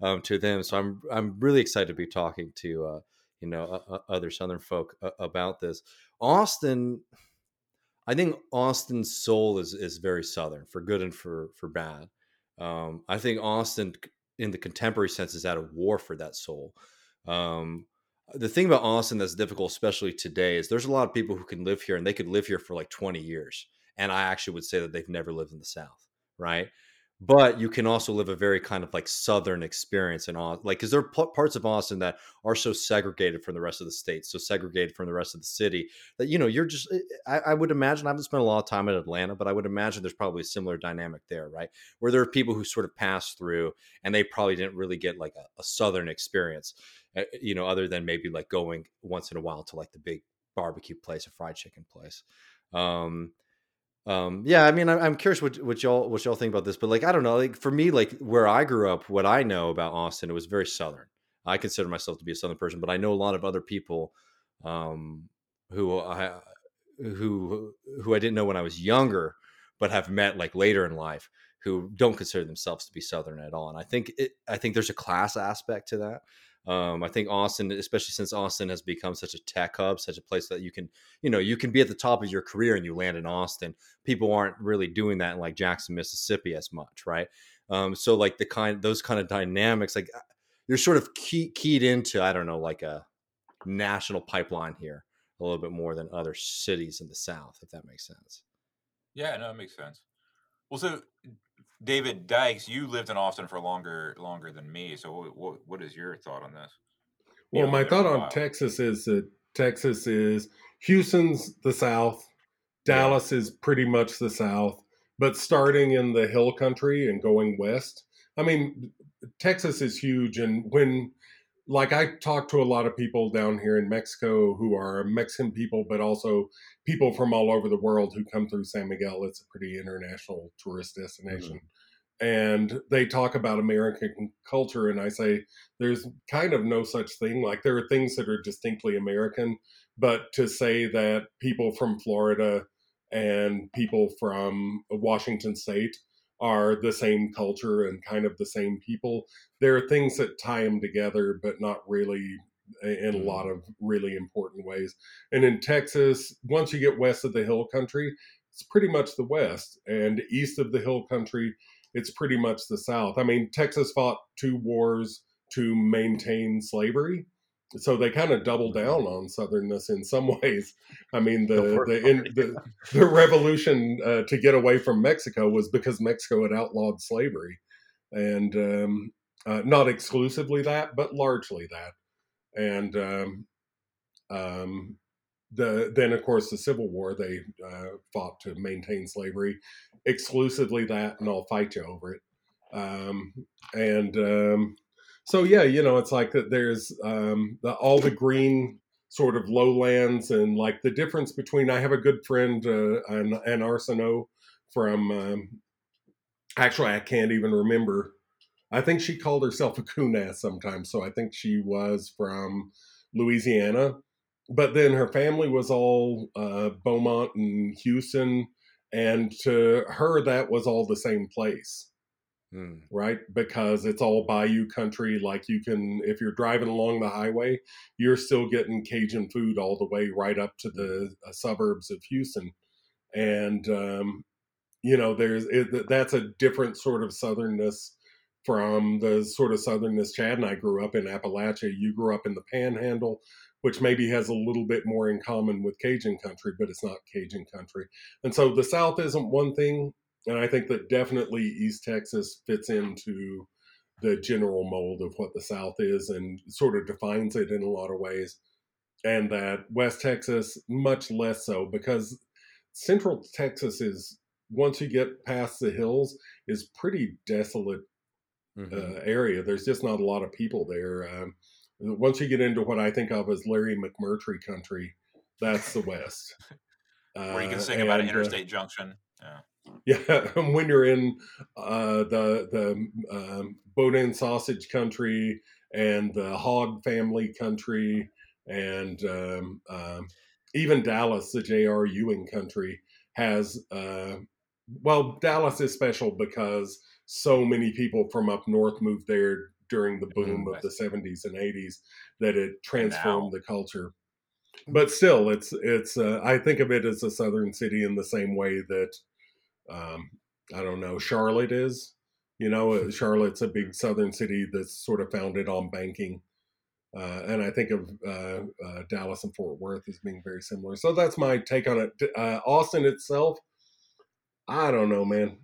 um, to them. So I'm I'm really excited to be talking to uh, you know uh, other Southern folk uh, about this. Austin, I think Austin's soul is is very Southern for good and for for bad. Um, I think Austin, in the contemporary sense, is at a war for that soul. Um, the thing about Austin that's difficult, especially today, is there's a lot of people who can live here and they could live here for like 20 years. And I actually would say that they've never lived in the South, right? But you can also live a very kind of like Southern experience in Austin, like because there are p- parts of Austin that are so segregated from the rest of the state, so segregated from the rest of the city that you know you're just. Eh, I, I would imagine I haven't spent a lot of time in Atlanta, but I would imagine there's probably a similar dynamic there, right? Where there are people who sort of pass through and they probably didn't really get like a, a Southern experience uh, you know, other than maybe like going once in a while to like the big barbecue place or fried chicken place. Um, um, yeah, I mean, I, am curious what, what y'all what y'all think about this, but like, I don't know, like for me, like where I grew up, what I know about Austin, it was very southern. I consider myself to be a southern person, but I know a lot of other people um, who I who who I didn't know when I was younger, but have met like later in life who don't consider themselves to be southern at all. And I think it, I think there's a class aspect to that. Um, I think Austin, especially since Austin has become such a tech hub, such a place that you can, you know, you can be at the top of your career and you land in Austin. People aren't really doing that in like Jackson, Mississippi as much, right? Um, so like the kind, those kind of dynamics, like uh, you're sort of key, keyed into, I don't know, like a national pipeline here a little bit more than other cities in the South, if that makes sense. Yeah, no, it makes sense. Well, so David Dykes, you lived in Austin for longer longer than me. So what what is your thought on this? Well, my thought on Texas is that Texas is Houston's the South, Dallas yeah. is pretty much the South, but starting in the hill country and going west. I mean, Texas is huge, and when like I talk to a lot of people down here in Mexico who are Mexican people, but also people from all over the world who come through San Miguel. It's a pretty international tourist destination. Mm-hmm. And they talk about American culture, and I say there's kind of no such thing. Like there are things that are distinctly American, but to say that people from Florida and people from Washington State are the same culture and kind of the same people. There are things that tie them together, but not really in a mm-hmm. lot of really important ways. And in Texas, once you get west of the hill country, it's pretty much the west. And east of the hill country, it's pretty much the south. I mean, Texas fought two wars to maintain slavery so they kind of double down on southernness in some ways. I mean, the the in, the, the revolution uh, to get away from Mexico was because Mexico had outlawed slavery, and um, uh, not exclusively that, but largely that. And um, um, the then, of course, the Civil War they uh, fought to maintain slavery, exclusively that, and I'll fight you over it. Um, and um, so yeah, you know, it's like that. There's um, the, all the green sort of lowlands and like the difference between. I have a good friend, uh, an, an Arsenault from. Um, actually, I can't even remember. I think she called herself a Kunas sometimes, so I think she was from Louisiana. But then her family was all uh, Beaumont and Houston, and to her that was all the same place. Mm. right? Because it's all bayou country. Like you can, if you're driving along the highway, you're still getting Cajun food all the way right up to the uh, suburbs of Houston. And, um, you know, there's it, that's a different sort of southernness from the sort of southernness Chad and I grew up in Appalachia. You grew up in the panhandle, which maybe has a little bit more in common with Cajun country, but it's not Cajun country. And so the South isn't one thing and I think that definitely East Texas fits into the general mold of what the South is and sort of defines it in a lot of ways. And that West Texas, much less so, because Central Texas is, once you get past the hills, is pretty desolate mm-hmm. uh, area. There's just not a lot of people there. Um, once you get into what I think of as Larry McMurtry country, that's the West. Where you can uh, sing uh, about an interstate uh, junction. Yeah. Yeah, when you're in uh, the the um, Boudin sausage country and the hog family country, and um, um, even Dallas, the J.R. Ewing country, has uh, well, Dallas is special because so many people from up north moved there during the boom mm-hmm. of the 70s and 80s that it transformed the culture. But still, it's it's uh, I think of it as a southern city in the same way that um, I don't know, Charlotte is. You know, uh, Charlotte's a big southern city that's sort of founded on banking. Uh, and I think of uh, uh, Dallas and Fort Worth as being very similar. So that's my take on it. Uh, Austin itself, I don't know, man.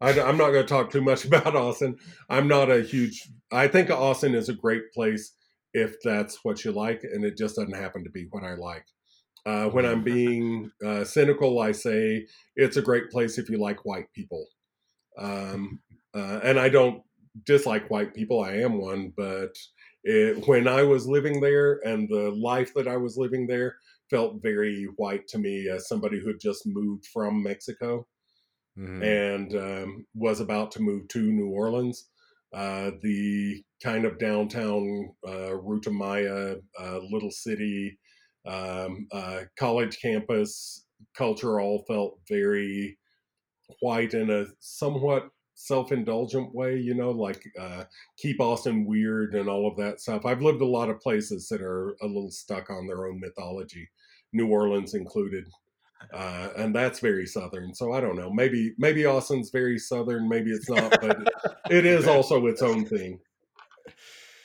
I, am not going to talk too much about Austin. I'm not a huge. I think Austin is a great place if that's what you like, and it just doesn't happen to be what I like. Uh, when I'm being uh, cynical, I say it's a great place if you like white people. Um, uh, and I don't dislike white people. I am one, but it, when I was living there and the life that I was living there felt very white to me as somebody who had just moved from Mexico mm-hmm. and um, was about to move to New Orleans. Uh, the kind of downtown uh, Ruta Maya, uh, little city, um, uh, college campus culture all felt very white in a somewhat self-indulgent way you know like uh, keep austin weird and all of that stuff i've lived a lot of places that are a little stuck on their own mythology new orleans included uh, and that's very southern so i don't know. Maybe maybe austin's very southern maybe it's not but it is also its own thing.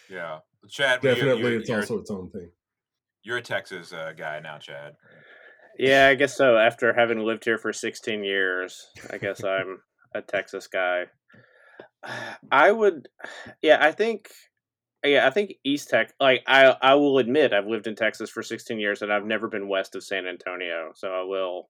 Yeah. Chad definitely you're, you're, it's you're, also its own thing. you're a texas uh, guy now chad yeah i guess so. After having lived here for 16 years i guess i'm a Texas guy. I would, yeah, I think, yeah, I think East Tech. Like, I, I will admit, I've lived in Texas for 16 years, and I've never been west of San Antonio. So I will,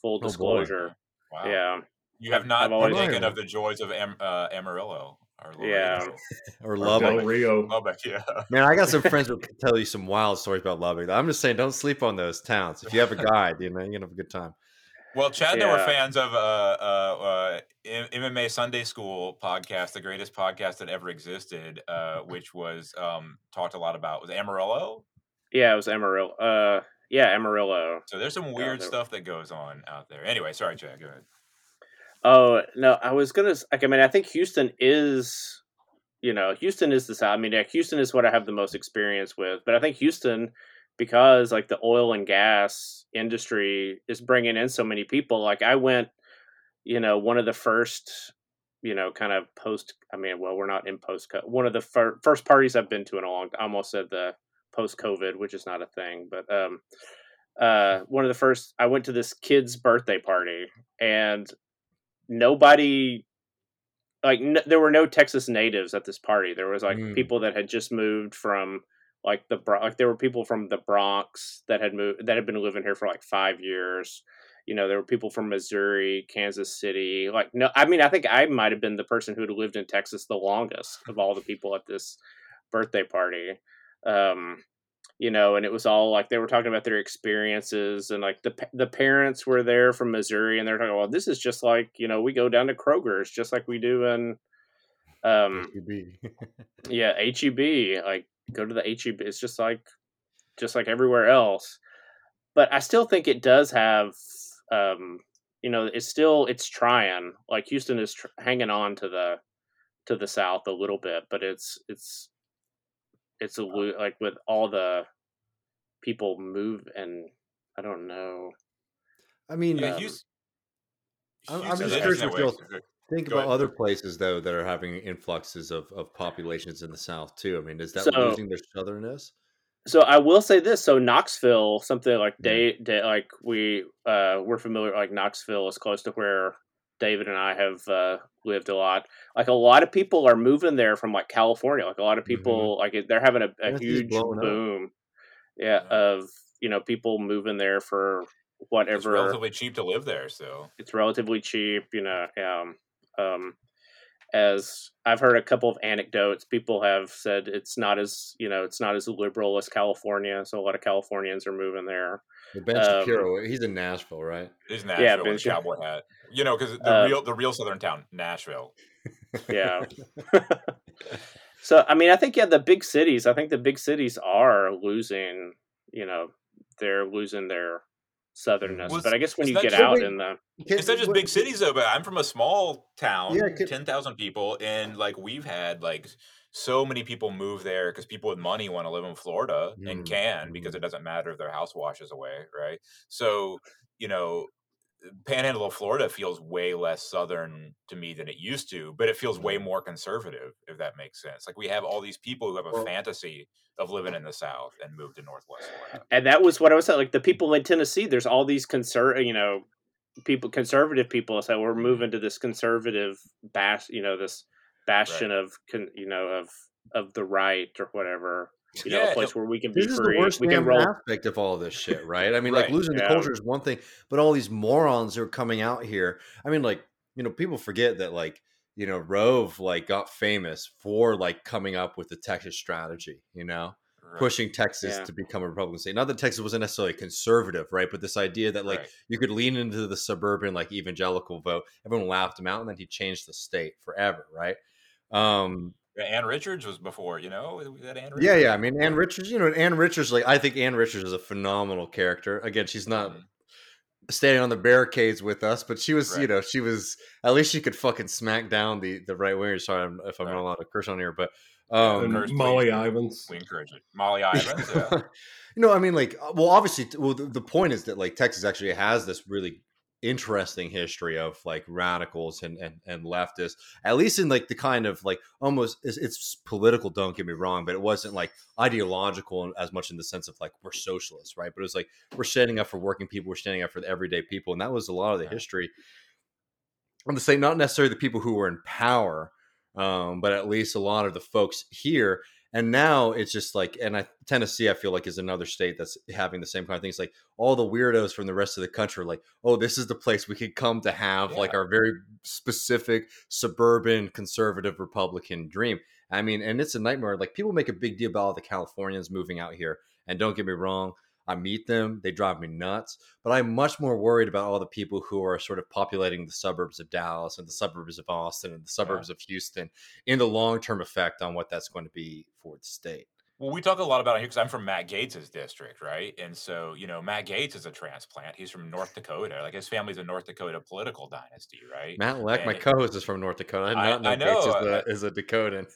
full oh, disclosure. Wow. Yeah, you have not taken of the joys of Am, uh, Amarillo. Or yeah, or Lubbock. Rio. Lubbock, yeah. Man, I got some friends who can tell you some wild stories about Lubbock. I'm just saying, don't sleep on those towns. If you have a guide, you know, you're gonna have a good time. Well, Chad and I were fans of uh, uh, uh, MMA Sunday School podcast, the greatest podcast that ever existed, uh, which was um, talked a lot about was Amarillo. Yeah, it was Amarillo. Uh, yeah, Amarillo. So there's some weird stuff that goes on out there. Anyway, sorry, Chad. Go ahead. Oh no, I was gonna. Like, I mean, I think Houston is, you know, Houston is the South. I mean, yeah, Houston is what I have the most experience with. But I think Houston because like the oil and gas industry is bringing in so many people like i went you know one of the first you know kind of post i mean well we're not in post one of the fir- first parties i've been to in a long time. i almost said the post covid which is not a thing but um uh one of the first i went to this kid's birthday party and nobody like n- there were no texas natives at this party there was like mm. people that had just moved from like the like there were people from the Bronx that had moved that had been living here for like five years. You know, there were people from Missouri, Kansas City. Like, no, I mean, I think I might have been the person who had lived in Texas the longest of all the people at this birthday party. Um, you know, and it was all like they were talking about their experiences, and like the the parents were there from Missouri, and they're talking, well, this is just like you know, we go down to Kroger's just like we do in um HEB. yeah, HEB. Like go to the HEB. It's just like just like everywhere else. But I still think it does have um you know, it's still it's trying. Like Houston is tr- hanging on to the to the south a little bit, but it's it's it's a like with all the people move and I don't know. I mean, yeah, um, Houston, I'm, I'm just curious if you'll Think Go about ahead. other places though that are having influxes of, of populations in the South too. I mean, is that so, losing their southernness? So I will say this: so Knoxville, something like day, mm-hmm. day like we uh, we're familiar, like Knoxville is close to where David and I have uh, lived a lot. Like a lot of people are moving there from like California. Like a lot of mm-hmm. people, mm-hmm. like they're having a, a huge boom, yeah, yeah, of you know people moving there for whatever. It's relatively cheap to live there, so it's relatively cheap. You know, um, um, as I've heard a couple of anecdotes, people have said it's not as you know it's not as liberal as California, so a lot of Californians are moving there. ben um, Shapiro, he's in Nashville, right? He's Nashville yeah, ben with a cowboy hat. You know, because the uh, real the real southern town, Nashville. Yeah. so I mean, I think yeah, the big cities. I think the big cities are losing. You know, they're losing their southernness. Was, but I guess when you get out in the it's not just big cities though. But I'm from a small town, yeah, can, ten thousand people, and like we've had like so many people move there because people with money want to live in Florida mm, and can because mm. it doesn't matter if their house washes away, right? So you know Panhandle of Florida feels way less southern to me than it used to, but it feels way mm-hmm. more conservative, if that makes sense. Like we have all these people who have a fantasy of living in the South and moved to Northwest Florida. and that was what I was saying. Like the people in Tennessee, there's all these conser, you know, people, conservative people said we're mm-hmm. moving to this conservative bas, you know, this bastion of, con, you know, of of the right or whatever. You know, Yeah, a place where we can be This is the free. worst We can roll. aspect of all this shit, right? I mean, like Right, losing the culture is one thing, but all these morons are coming out here. I mean, like you know, people forget that like you know, Rove like got famous for like coming up with the Texas strategy. You know, Right. pushing Texas Yeah. to become a Republican state. Not that Texas wasn't necessarily conservative, right? But this idea that like Right. you could lean into the suburban like evangelical vote. Everyone laughed him out, and then he changed the state forever, right? Um, Yeah, Ann Richards was before, you know, that Ann Richards. yeah, yeah. I mean, Ann Richards. You know, Ann Richards. Like, I think Ann Richards is a phenomenal character. Again, she's not Mhm. standing on the barricades with us, but she was. You know, she was. At least she could fucking smack down the the right wingers. Sorry, I'm- if I'm Right. not allowed to curse on here, but um, and curse, Molly please. Ivins. We encourage it. Molly Ivins, yeah. you know, I mean, like, uh, well, obviously, well, the, the point is that like Texas actually has this really interesting history of like radicals and and, and leftists, at least in like the kind of like almost it's, it's political. Don't get me wrong, but it wasn't like ideological as much in the sense of like we're socialists, right? But it was like we're standing up for working people, we're standing up for the everyday people, and that was a lot of the history. I'm to say not necessarily the people who were in power, um, but at least a lot of the folks here. And now it's just like, and I, Tennessee, I feel like is another state that's having the same kind of things. Like all the weirdos from the rest of the country, are like, oh, this is the place we could come to have like our very specific suburban conservative Republican dream. I mean, and it's a nightmare. Like people make a big deal about all the Californians moving out here, and don't get me wrong, I meet them, they drive me nuts. But I'm much more worried about all the people who are sort of populating the suburbs of Dallas and the suburbs of Austin and the suburbs of Houston in the long term effect on what that's going to be for the state. Well, we talk a lot about it here because I'm from Matt Gaetz's district, right? And so, you know, Matt Gaetz is a transplant. He's from North Dakota. Like his family's a North Dakota political dynasty, right? Matt Leck, my co-host, is from North Dakota. I, I- not know I Gaetz is, know, the, is a Dakotan.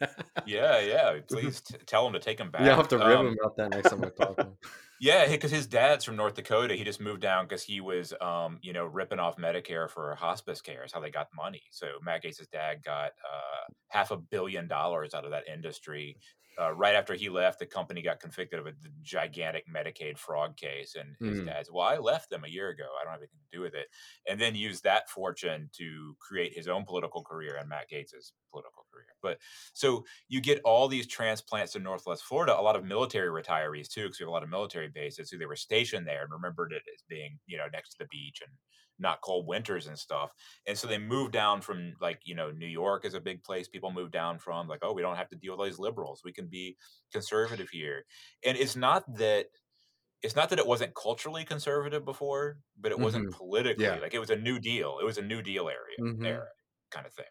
Yeah, yeah. Please t- tell him to take him back. You'll have to rib Um, him about that next time I talk. Yeah, because his dad's from North Dakota. He just moved down because he was, um, you know, ripping off Medicare for hospice care. Is how they got money. So Matt Gaetz' dad got uh, half a billion dollars out of that industry. Uh, right after he left, the company got convicted of a gigantic Medicaid fraud case, and his Mm. dad's, well, I left them a year ago. I don't have anything to do with it, and then used that fortune to create his own political career and Matt Gaetz's political career. But so you get all these transplants in Northwest Florida, a lot of military retirees too, because we have a lot of military bases who they were stationed there and remembered it as being, you know, next to the beach and not cold winters and stuff. And so they moved down from like, you know, New York is a big place people move down from, like, oh, we don't have to deal with all these liberals. We can be conservative here. And it's not that it's not that it wasn't culturally conservative before, but it wasn't politically. Yeah. Like it was a new deal. It was a new deal area Mhm. era kind of thing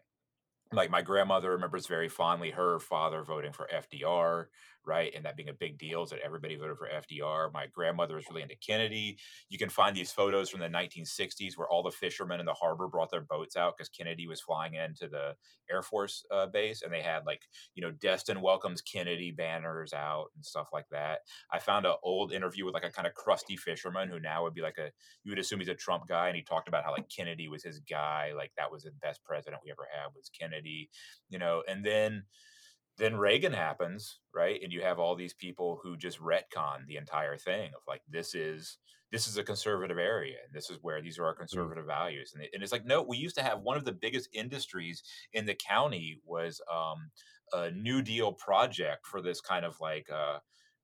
like my grandmother remembers very fondly her father voting for FDR, right? And that being a big deal is that everybody voted for FDR. My grandmother was really into Kennedy. You can find these photos from the 1960s where all the fishermen in the harbor brought their boats out because Kennedy was flying into the Air Force uh, base and they had like, you know, Destin welcomes Kennedy banners out and stuff like that. I found an old interview with like a kind of crusty fisherman who now would be like a, you would assume he's a Trump guy. And he talked about how like Kennedy was his guy. Like that was the best president we ever had was Kennedy you know and then then reagan happens right and you have all these people who just retcon the entire thing of like this is this is a conservative area and this is where these are our conservative values and, it, and it's like no we used to have one of the biggest industries in the county was um, a new deal project for this kind of like uh,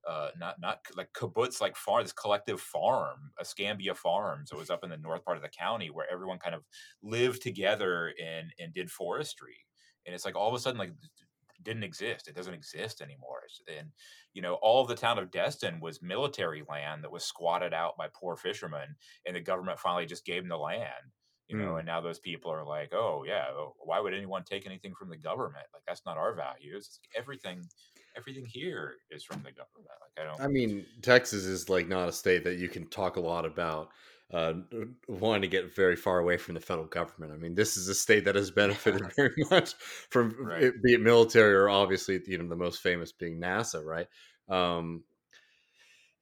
uh, not not like kibbutz like farm this collective farm Escambia Farms. It was up in the north part of the county where everyone kind of lived together and and did forestry and it's like all of a sudden like didn't exist it doesn't exist anymore and you know all of the town of destin was military land that was squatted out by poor fishermen and the government finally just gave them the land you know Mm. and now those people are like oh yeah oh, why would anyone take anything from the government like that's not our values it's like everything everything here is from the government like i don't I mean, Texas is like not a state that you can talk a lot about uh, wanting to get very far away from the federal government. I mean, this is a state that has benefited very much from Right. it, be it military or obviously you know the most famous being NASA, right? Um,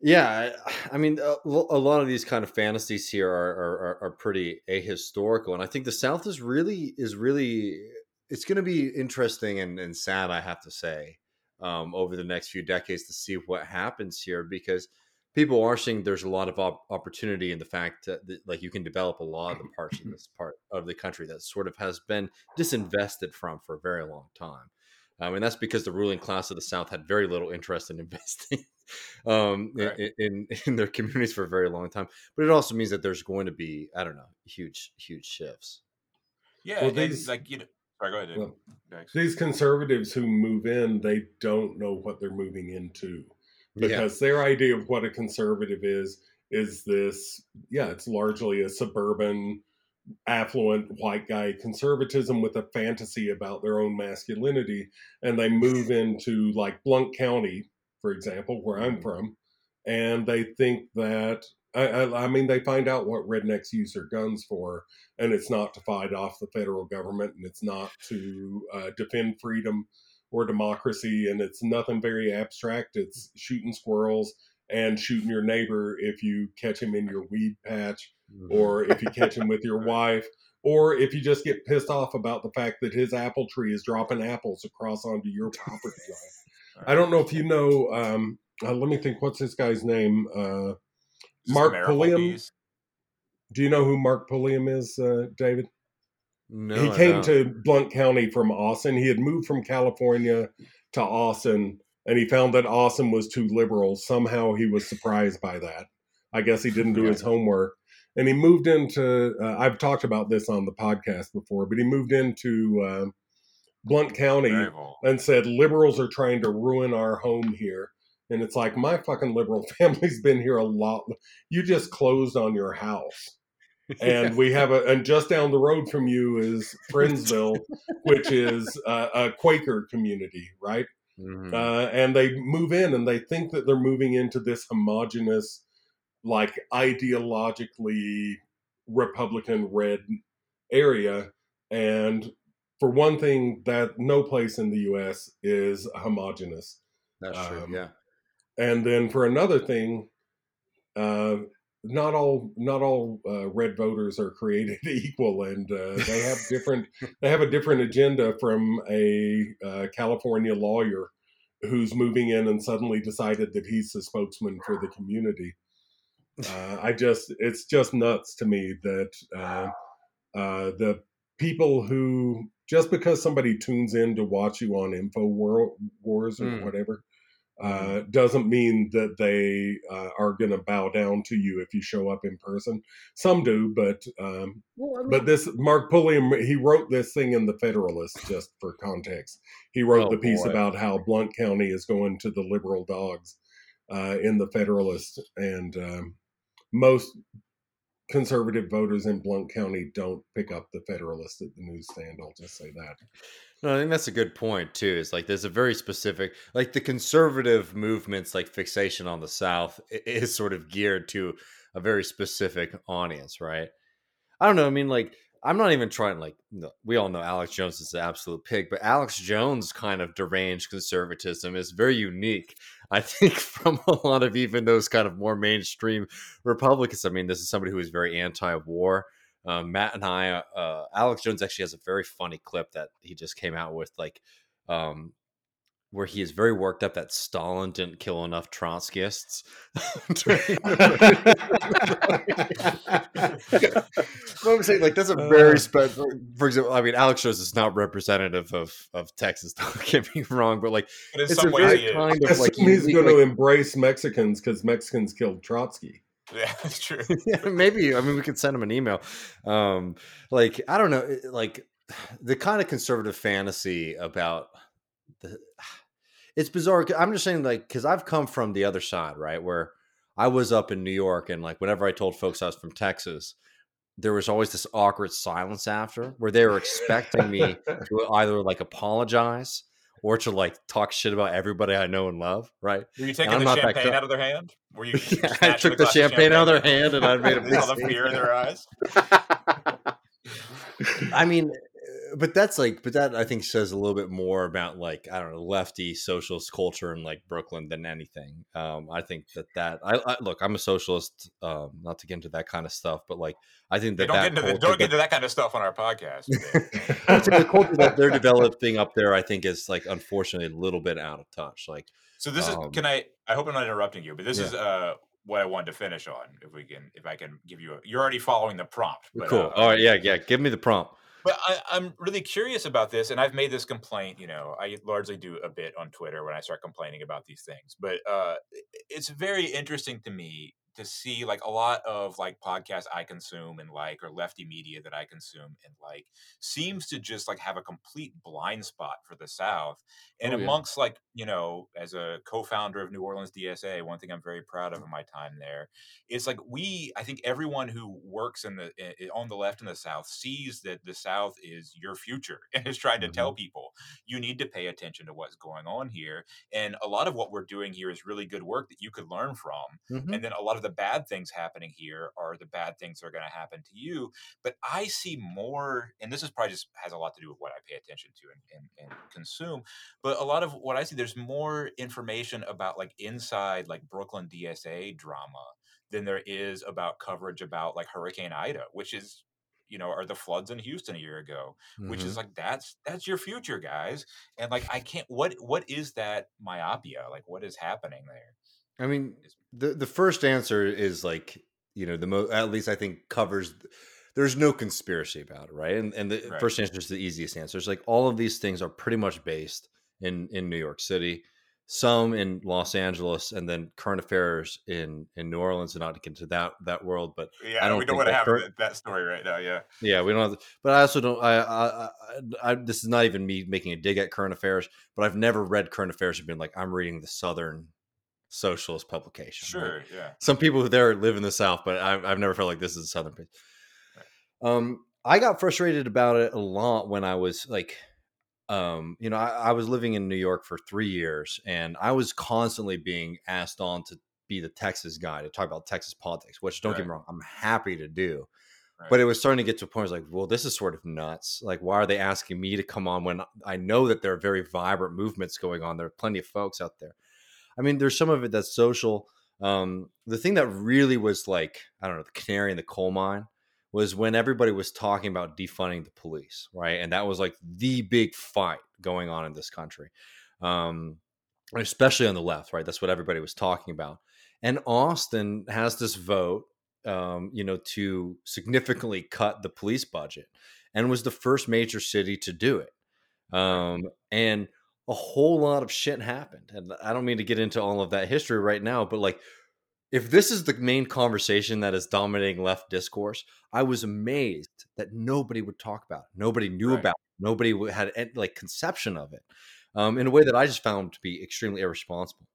Yeah, I I mean, a, a lot of these kind of fantasies here are, are are are pretty ahistorical, and I think the South is really is really it's going to be interesting and, and sad, I have to say, um, over the next few decades to see what happens here because people are seeing there's a lot of op- opportunity in the fact that, that like you can develop a lot of the parts of this part of the country that sort of has been disinvested from for a very long time. Um, and that's because the ruling class of the South had very little interest in investing um, Right. in, in in their communities for a very long time. But it also means that there's going to be, I don't know, huge huge shifts. Yeah, Well, these- like you know, sorry, go ahead. Well, These conservatives who move in, they don't know what they're moving into Yeah. because their idea of what a conservative is is this yeah, it's largely a suburban affluent white guy conservatism with a fantasy about their own masculinity and they move into like Blount County for example where I'm Mhm. from and they think that I, I, I mean they find out what rednecks use their guns for and it's not to fight off the federal government and it's not to uh, defend freedom or democracy and it's nothing very abstract it's shooting squirrels and shooting your neighbor if you catch him in your weed patch or if you catch him with your wife, or if you just get pissed off about the fact that his apple tree is dropping apples across onto your property line. I don't know if you know. Um, uh, let me think. What's this guy's name? Uh, Is this the Mark Marigold Pulliam. piece? Do you know who Mark Pulliam is, uh, David? No, he came to Blount County from Austin. He had moved from California to Austin, and he found that Austin was too liberal. Somehow he was surprised by that. I guess he didn't do his homework. And he moved into, uh, I've talked about this on the podcast before, but he moved into uh, Blount County and said, liberals are trying to ruin our home here. And it's like, my fucking liberal family's been here a lot. You just closed on your house and we have a and just down the road from you is Friendsville, which is uh, a Quaker community, right? Mhm. Uh, and they move in and they think that they're moving into this homogenous, like ideologically Republican red area. And for one thing, that no place in the U.S. is homogenous. That's true. um, yeah. And then for another thing, uh, not all not all uh, red voters are created equal, and uh, they have different they have a different agenda from a uh, California lawyer who's moving in and suddenly decided that he's the spokesman for the community. Uh, I just it's just nuts to me that uh, uh, the people who just because somebody tunes in to watch you on Info War- Wars or Mm. whatever uh, doesn't mean that they uh, are going to bow down to you if you show up in person. Some do, but um, but this Mark Pulliam he wrote this thing in the Federalist just for context. He wrote Oh, the piece boy. about how Blount County is going to the liberal dogs uh, in the Federalist, and um, most conservative voters in Blount County don't pick up the Federalist at the newsstand. I'll just say that. No, I think that's a good point too. Is like there's a very specific, like the conservative movements, like fixation on the South is sort of geared to a very specific audience, right? I don't know. I mean, like I'm not even trying. Like we all know Alex Jones is the absolute pig, but Alex Jones' kind of deranged conservatism is very unique. I think from a lot of even those kind of more mainstream Republicans. I mean, this is somebody who is very anti-war. Um, Matt and I, uh, Alex Jones actually has a very funny clip that he just came out with, like, um, where he is very worked up that Stalin didn't kill enough Trotskyists. what I'm saying, like, that's a very Uh. special. For example, I mean, Alex Jones is not representative of of Texas. Don't get me wrong, but like, But in it's some a ways, very he is. kind of like assume he's going like- to embrace Mexicans because Mexicans killed Trotsky. Yeah, that's true. yeah, maybe. I mean, we could send him an email. Um, like, I don't know, like the kind of conservative fantasy about the. It's bizarre. I'm just saying, like, because I've come from the other side, right? Where I was up in New York, and like, whenever I told folks I was from Texas, there was always this awkward silence after, where they were expecting me to either like apologize or to like talk shit about everybody I know and love, right? Were you taking the that champagne out of their hand? Were you? Yeah, I took the glass of champagne out of their hand and I made a You big saw the fear in their eyes. I mean, but that's like, but that I think says a little bit more about like I don't know lefty socialist culture in like Brooklyn than anything. Um, I think that that I, I look, I'm a socialist, um, not to get into that kind of stuff, but like I think that Hey, don't that get into the, don't that- get into that kind of stuff on our podcast. I think the culture that they're developing up there, I think, is like unfortunately a little bit out of touch. Like, So this is Um, can I I hope I'm not interrupting you, but this Yeah. is uh what I wanted to finish on. If we can if I can give you a you're already following the prompt. But, cool. uh, All right, yeah, yeah. Give me the prompt. But I, I'm really curious about this, and I've made this complaint. You know, I largely do a bit on Twitter when I start complaining about these things. But uh, it's very interesting to me to see like a lot of like podcasts I consume and like or lefty media that I consume and like seems to just like have a complete blind spot for the South. And Oh, yeah. amongst like you know, as a co-founder of New Orleans DSA, one thing I'm very proud of mm. in my time there is like we i think everyone who works in the i- i- on the left in the south sees that the south is your future and is trying to tell mm-hmm. people you need to pay attention to what's going on here and a lot of what we're doing here is really good work that you could learn from Mhm. and then a lot of the bad things happening here are the bad things that are going to happen to you but i see more and this is probably just has a lot to do with what i pay attention to and, and, and consume but a lot of what i see there's more information about like inside like brooklyn dsa drama than there is about coverage about like hurricane ida which is you know, are the floods in Houston a year ago, which Mhm. is like that's that's your future, guys. And like I can't what what is that myopia? Like what is happening there? I mean, the the first answer is like you know the most at least I think covers. There's no conspiracy about it, right? And and the Right. first answer is the easiest answer. It's like all of these things are pretty much based in in New York City, some in Los Angeles, and then current affairs in in New Orleans. And not to get into that that world, but Yeah, don't we don't want to have cur- that, that story right now. Yeah, Yeah, we don't have, but I also don't. I, I, I, I, this is not even me making a dig at current affairs, but I've never read current affairs and been like, I'm reading the Southern Socialist publication. right? sure. Yeah, Some people there live in the South, but I've, I've never felt like this is a Southern place. Um, I got frustrated about it a lot when I was like, um, you know, I, I was living in New York for three years, and I was constantly being asked on to be the Texas guy to talk about Texas politics. Which, don't get me wrong, I'm happy to do right. but it was starting to get to a point where I was like, well, this is sort of nuts. Like, why are they asking me to come on when I know that there are very vibrant movements going on? There are plenty of folks out there. I mean, there's some of it that's social. Um, the thing that really was like, I don't know, the canary in the coal mine was when everybody was talking about defunding the police, right? And that was like the big fight going on in this country, um, especially on the left, right? That's what everybody was talking about. And Austin has this vote um, you know, to significantly cut the police budget, and was the first major city to do it. Um, and a whole lot of shit happened, and I don't mean to get into all of that history right now, but like, if this is the main conversation that is dominating left discourse, I was amazed that nobody would talk about it. Nobody knew Right. about it. Nobody had any, like conception of it um, in a way that I just found to be extremely irresponsible.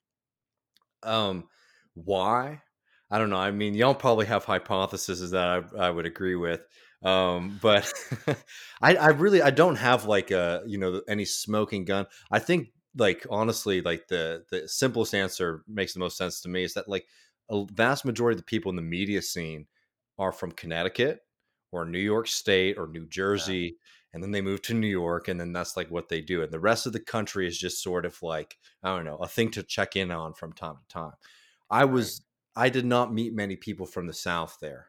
Um, why? I don't know. I mean, y'all probably have hypotheses that I, I would agree with, um, but I, I really I don't have like a you know any smoking gun. I think like honestly, like the the simplest answer makes the most sense to me is that like a vast majority of the people in the media scene are from Connecticut or New York State or New Jersey, and then they move to New York, and then that's like what they do, and the rest of the country is just sort of like I don't know a thing to check in on from time to time. I was I did not meet many people from the South there,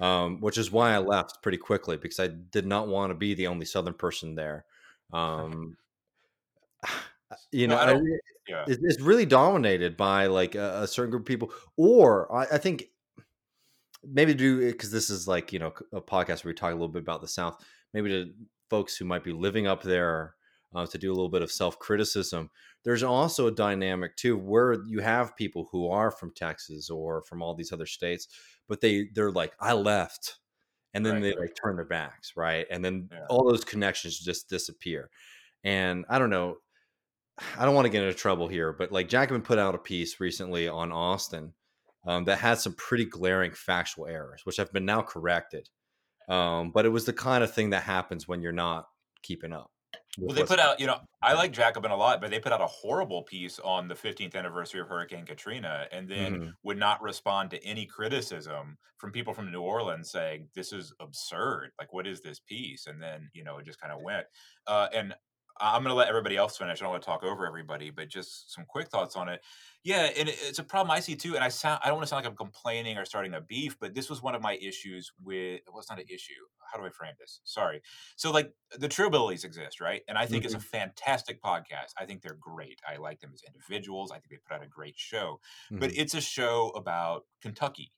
um, which is why I left pretty quickly because I did not want to be the only Southern person there. Um, you know, Well, I I don't- re- yeah. it- it's really dominated by like a, a certain group of people, or I, I think maybe do because this is like you know a podcast where we talk a little bit about the South. Maybe to folks who might be living up there uh, to do a little bit of self criticism. There's also a dynamic too where you have people who are from Texas or from all these other states, but they they're like I left, and then Right, they right. like turn their backs, right, and then Yeah. all those connections just disappear. And I don't know. I don't want to get into trouble here, but like Jacobin put out a piece recently on Austin um, that had some pretty glaring factual errors, which have been now corrected. Um, but it was the kind of thing that happens when you're not keeping up. Well, they put out, you know, I like Jacobin a lot, but they put out a horrible piece on the 15th anniversary of Hurricane Katrina and then mm-hmm. would not respond to any criticism from people from New Orleans saying, this is absurd. Like, what is this piece? And then, you know, it just kind of went. Uh, and I'm going to let everybody else finish. I don't want to talk over everybody, but just some quick thoughts on it. Yeah, and it's a problem I see too. And I sound I don't want to sound like I'm complaining or starting a beef, but this was one of my issues with. Well, it's not an issue. How do I frame this? Sorry. So like the Trillbillies exist, right? And I think mm-hmm. it's a mm-hmm. fantastic podcast. I think they're great. I like them as individuals. I think they put out a great show. Mm-hmm. But it's a show about Kentucky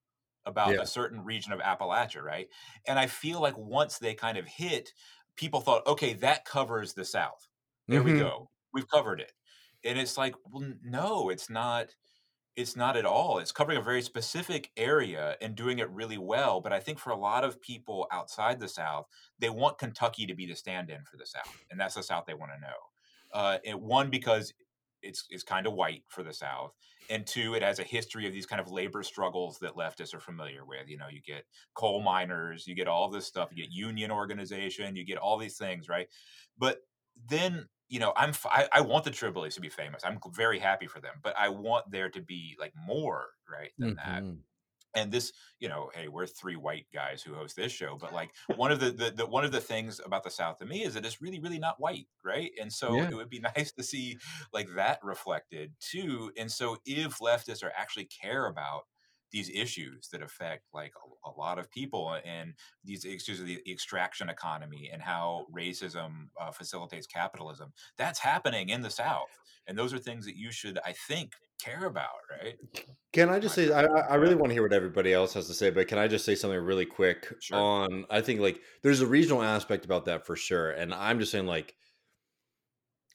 about yeah. a certain region of Appalachia, right? And I feel like once they kind of hit, people thought, okay, that covers the South. There mm-hmm. we go. We've covered it. And it's like, well, no, it's not. It's not at all. It's covering a very specific area and doing it really well. But I think for a lot of people outside the South, they want Kentucky to be the stand-in for the South, and that's the South they want to know. Uh, and one because it's it's kind of white for the South, and two, it has a history of these kind of labor struggles that leftists are familiar with. You know, you get coal miners, you get all this stuff, you get union organization, you get all these things, right? But then you know, I'm I, I want the Trillbillies to be famous. I'm very happy for them, but I want there to be like more, right, than mm-hmm. that. And this, you know, hey, we're three white guys who host this show, but like one of the, the, the one of the things about the South to me is that it's really, really not white, right? And so yeah. it would be nice to see like that reflected too. And so if leftists are actually care about these issues that affect like a, a, lot of people and these issues of the extraction economy and how racism uh, facilitates capitalism that's happening in the south and those are things that you should i think care about right can i just say I, I really want to hear what everybody else has to say but can i just say something really quick sure. on i think like there's a regional aspect about that for sure and i'm just saying like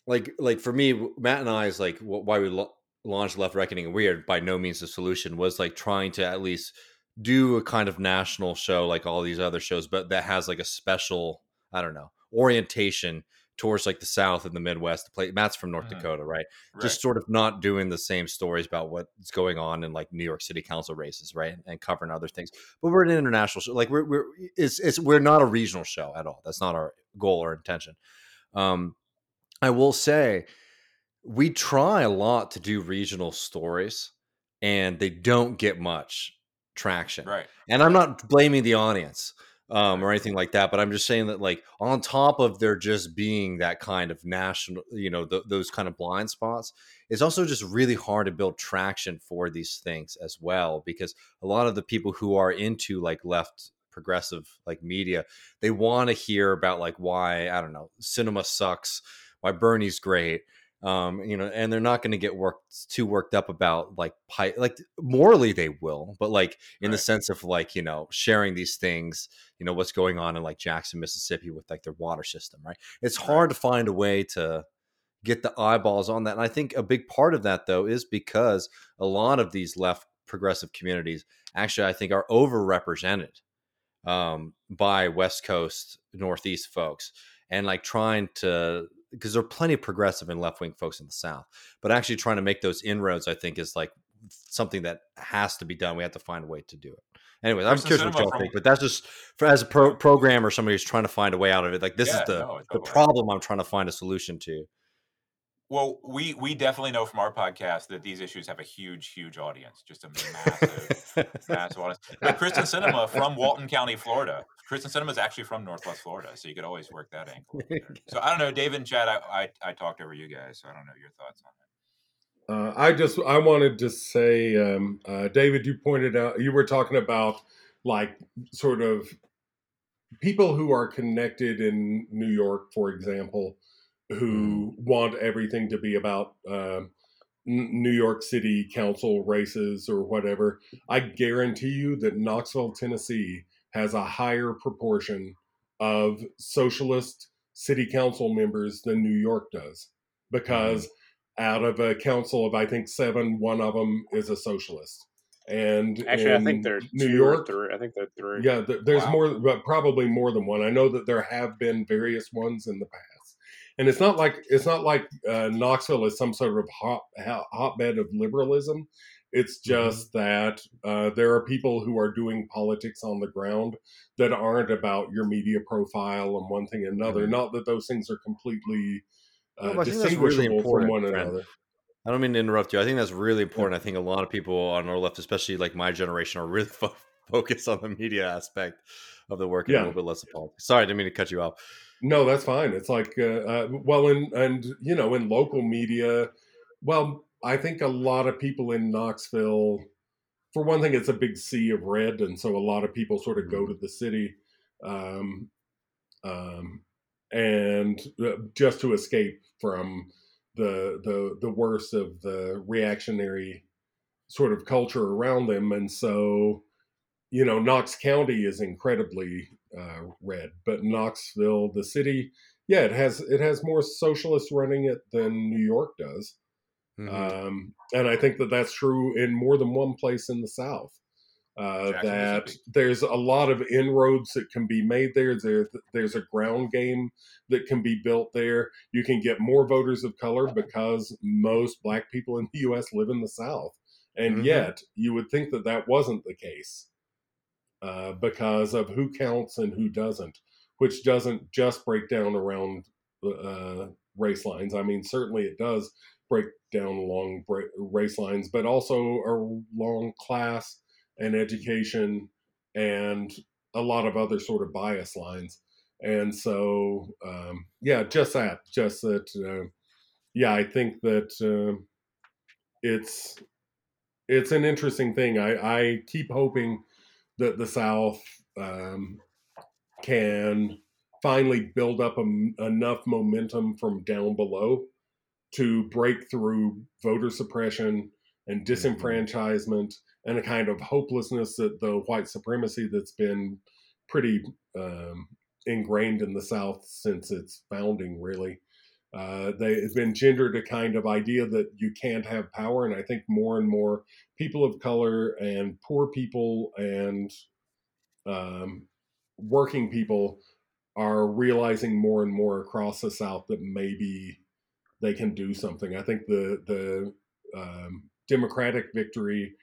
like like for me matt and i is like why we lo- launched Left Reckoning Weird by no means the solution was like trying to at least do a kind of national show like all these other shows, but that has like a special, I don't know, orientation towards like the South and the Midwest. The play Matt's from North mm-hmm. Dakota, right? right? Just sort of not doing the same stories about what's going on in like New York City Council races, right? And covering other things. But we're an international show. Like we're we're it's it's we're not a regional show at all. That's not our goal or intention. Um, I will say we try a lot to do regional stories and they don't get much traction. Right. And I'm not blaming the audience um, or anything like that, but I'm just saying that, like, on top of there just being that kind of national, you know, th- those kind of blind spots, it's also just really hard to build traction for these things as well because a lot of the people who are into like left progressive like media they want to hear about like why i don't know Sinema sucks why bernie's great um, you know, and they're not going to get worked too worked up about like pi- like morally they will, but like in right. the sense of like you know sharing these things, you know what's going on in like Jackson, Mississippi with like their water system, right? It's hard to find a way to get the eyeballs on that, and I think a big part of that though is because a lot of these left progressive communities actually I think are overrepresented um, by West Coast Northeast folks, and like trying to because there are plenty of progressive and left wing folks in the South, but actually trying to make those inroads, I think, is like something that has to be done. We have to find a way to do it. Anyway, I'm curious what y'all think, but that's just for as a pro- programmer, somebody who's trying to find a way out of it. Like this yeah, is the no, totally. the problem I'm trying to find a solution to. Well, we we definitely know from our podcast that these issues have a huge, huge audience, just a massive, massive audience. But Kyrsten Sinema from Walton County, Florida. Kyrsten Sinema is actually from Northwest Florida, so you could always work that angle. So I don't know, David and Chad. I, I, I talked over you guys, so I don't know your thoughts on that. Uh, I just I wanted to say, um, uh, David, you pointed out you were talking about like sort of people who are connected in New York, for example who mm-hmm. want everything to be about uh, New York City council races or whatever. I guarantee you that Knoxville, Tennessee has a higher proportion of socialist city council members than New York does because mm-hmm. out of a council of I think seven, one of them is a socialist. And actually, I think they're New York. Three. I think they're three. Yeah, there's wow. more, but probably more than one. I know that there have been various ones in the past and it's not like it's not like uh, Knoxville is some sort of hot, hotbed of liberalism. It's just that uh, there are people who are doing politics on the ground that aren't about your media profile and one thing and another. Mhm. Not that those things are completely uh, I think that's really distinguishable from one another. I don't mean to interrupt you. I think that's really important. I think a lot of people on our left, especially like my generation, are really fo- focused on the media aspect of the work and a little bit less of politics. Sorry, I didn't mean to cut you off. No, that's fine. It's like, uh, uh, well, in and you know, in local media, well, I think a lot of people in Knoxville, for one thing, it's a big sea of red, and so a lot of people sort of go to the city, um, um, and uh, just to escape from the the the worst of the reactionary sort of culture around them, and so you know, Knox County is incredibly uh, red, but Knoxville, the city, yeah, it has it has more socialists running it than New York does, Mhm. um, and I think that that's true in more than one place in the South. Uh, that there's a lot of inroads that can be made there. There, there's a ground game that can be built there. You can get more voters of color because most black people in the U.S. live in the South, and Mhm. yet you would think that that wasn't the case uh, because of who counts and who doesn't, which doesn't just break down around uh, race lines. I mean, certainly it does break down along race lines, but also along class and education and a lot of other sort of bias lines. And so, um, yeah, just that, just that. Uh, yeah, I think that uh, it's it's an interesting thing. I, I keep hoping that the South um, can finally build up a, enough momentum from down below to break through voter suppression and disenfranchisement and a kind of hopelessness that the white supremacy that's been pretty um, ingrained in the South since its founding, really. Uh, they've been gendered a kind of idea that you can't have power, and I think more and more people of color and poor people and um, working people are realizing more and more across the South that maybe they can do something. I think the the um, Democratic victory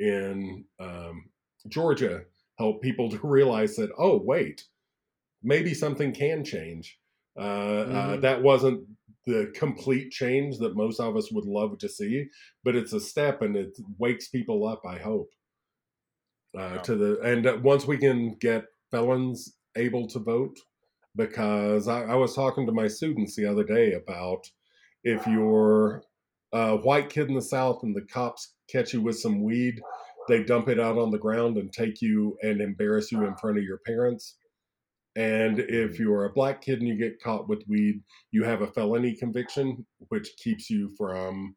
in um, Georgia helped people to realize that oh wait, maybe something can change. Uh, uh, Mhm. that wasn't the complete change that most of us would love to see, but it's a step and it wakes people up. I hope uh, to the and uh, once we can get felons able to vote, because I, I was talking to my students the other day about if you're a white kid in the South and the cops catch you with some weed, they dump it out on the ground and take you and embarrass you in front of your parents. And if you're a black kid and you get caught with weed, you have a felony conviction, which keeps you from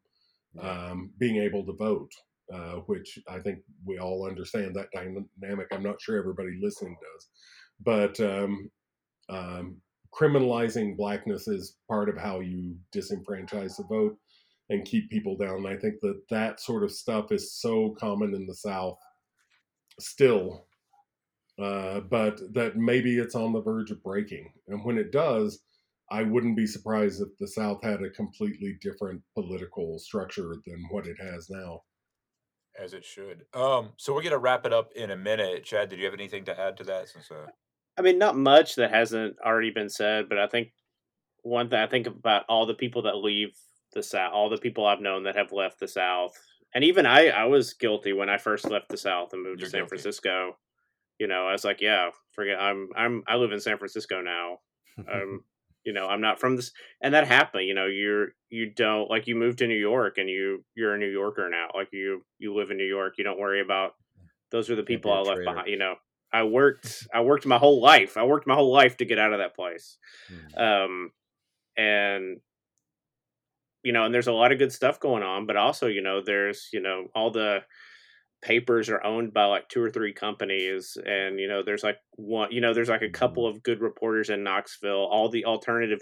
um, being able to vote, uh, which I think we all understand that dynamic. I'm not sure everybody listening does, but um, um, criminalizing blackness is part of how you disenfranchise the vote and keep people down. And I think that that sort of stuff is so common in the South still, uh, but that maybe it's on the verge of breaking. And when it does, I wouldn't be surprised if the South had a completely different political structure than what it has now. as it should. Um, so we're gonna wrap it up in a minute. Chad, did you have anything to add to that? Since uh, I mean, not much that hasn't already been said, but I think one thing I think about all the people that leave the South, all the people I've known that have left the South, and even I, I was guilty when I first left the South and moved You're to San guilty. Francisco. You know, I was like, yeah, forget. I'm, I'm, I live in San Francisco now. Um, you know, I'm not from this, and that happened. You know, you're, you don't like you moved to New York and you, you're a New Yorker now. Like you, you live in New York. You don't worry about. Those are the people I left behind. You know, I worked I worked my whole life. I worked my whole life to get out of that place. Mhm. Um and you know, and there's a lot of good stuff going on, but also, you know, there's, you know, all the papers are owned by like two or three companies and you know, there's like one, you know, there's like a couple of good reporters in Knoxville. All the alternative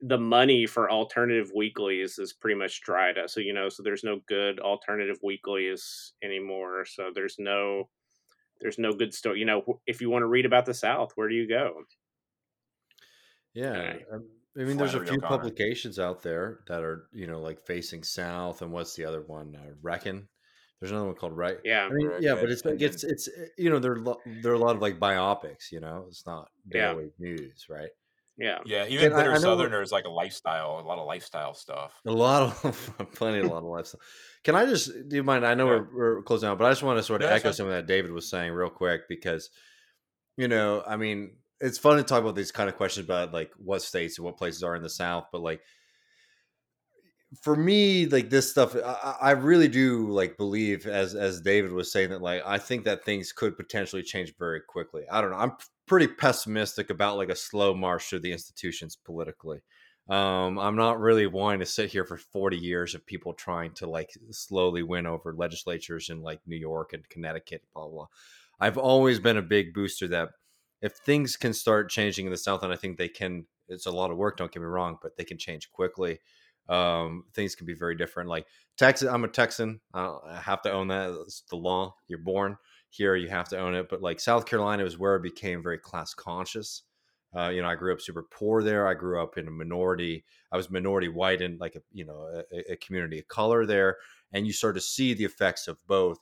the money for alternative weeklies is pretty much dried up. So, you know, so there's no good alternative weeklies anymore. So there's no there's no good story. You know, if you want to read about the South, where do you go? Yeah, Right. um, I mean, there's a few O'Connor. publications out there that are, you know, like Facing South, and what's the other one? Uh, Reckon, There's another one called Right. Yeah. I mean, Right, yeah, but it's And it's it's you know there are there are a lot of like biopics. You know, it's not Yeah. daily news, right? Yeah. Yeah, even And I- Bitter I know- Southerner is like a lifestyle, a lot of lifestyle stuff. A lot of plenty, of a lot of lifestyle. Can I just do you mind? I know Yeah. we're, we're closing out, but I just want to sort of No, that's echo something that David was saying real quick because, you know, I mean, it's fun to talk about these kind of questions about like what states and what places are in the South, but like for me, like this stuff, I, I really do like believe, as as David was saying, that like I think that things could potentially change very quickly. I don't know. I'm pretty pessimistic about like a slow march through the institutions politically. Um, I'm not really wanting to sit here for 40 years of people trying to like slowly win over legislatures in like New York and Connecticut, blah blah. blah. I've always been a big booster that if things can start changing in the South, and I think they can, it's a lot of work. Don't get me wrong, but they can change quickly. Um, things can be very different. Like Texas, I'm a Texan. I I have to own that. It's the law. You're born here, you have to own it. But like South Carolina was where it became very class conscious. Uh, you know, I grew up super poor there. I grew up in a minority. I was minority white in like a you know a, a community of color there, and you start to see the effects of both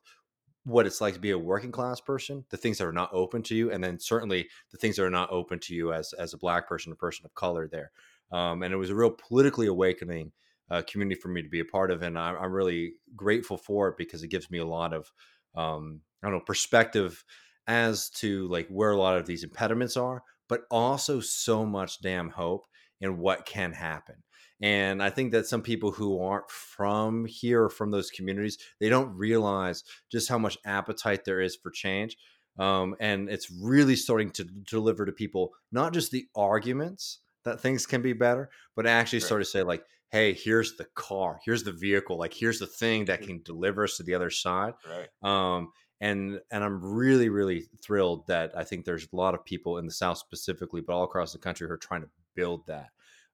what it's like to be a working class person, the things that are not open to you, and then certainly the things that are not open to you as as a black person, a person of color there. Um, and it was a real politically awakening uh, community for me to be a part of, and I, I'm really grateful for it because it gives me a lot of um, I don't know perspective as to like where a lot of these impediments are, but also so much damn hope in what can happen. And I think that some people who aren't from here or from those communities, they don't realize just how much appetite there is for change. Um, and it's really starting to deliver to people not just the arguments that things can be better, but actually Right. sort of say, like, hey, here's the car, here's the vehicle, like, here's the thing that can deliver us to the other side Right. um, and and I'm really really thrilled that I think there's a lot of people in the South specifically, but all across the country who are trying to build that.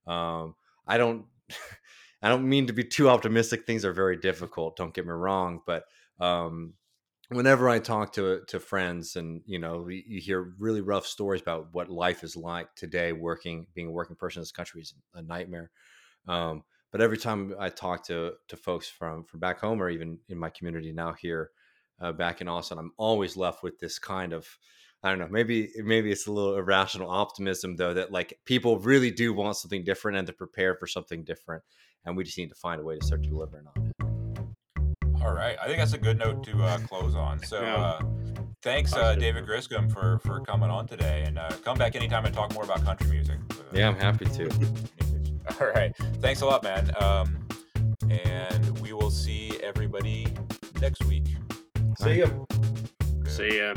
Um, I don't I don't mean to be too optimistic. Things are very difficult. Don't get me wrong, but um, whenever I talk to to friends, and you know, you, you hear really rough stories about what life is like today, working being a working person in this country is a nightmare. Um, but every time I talk to to folks from from back home, or even in my community now here uh, back in Austin, I'm always left with this kind of I don't know, maybe maybe it's a little irrational optimism though that like people really do want something different and they're prepared for something different, and we just need to find a way to start delivering on it. All right. I think that's a good note to uh, close on. So, Yeah. uh, thanks, uh, David Griscom, for for coming on today, and uh, come back anytime and talk more about country music. Yeah, I'm happy to. All right. Thanks a lot, man. Um, and we will see everybody next week. See ya. Good. See ya.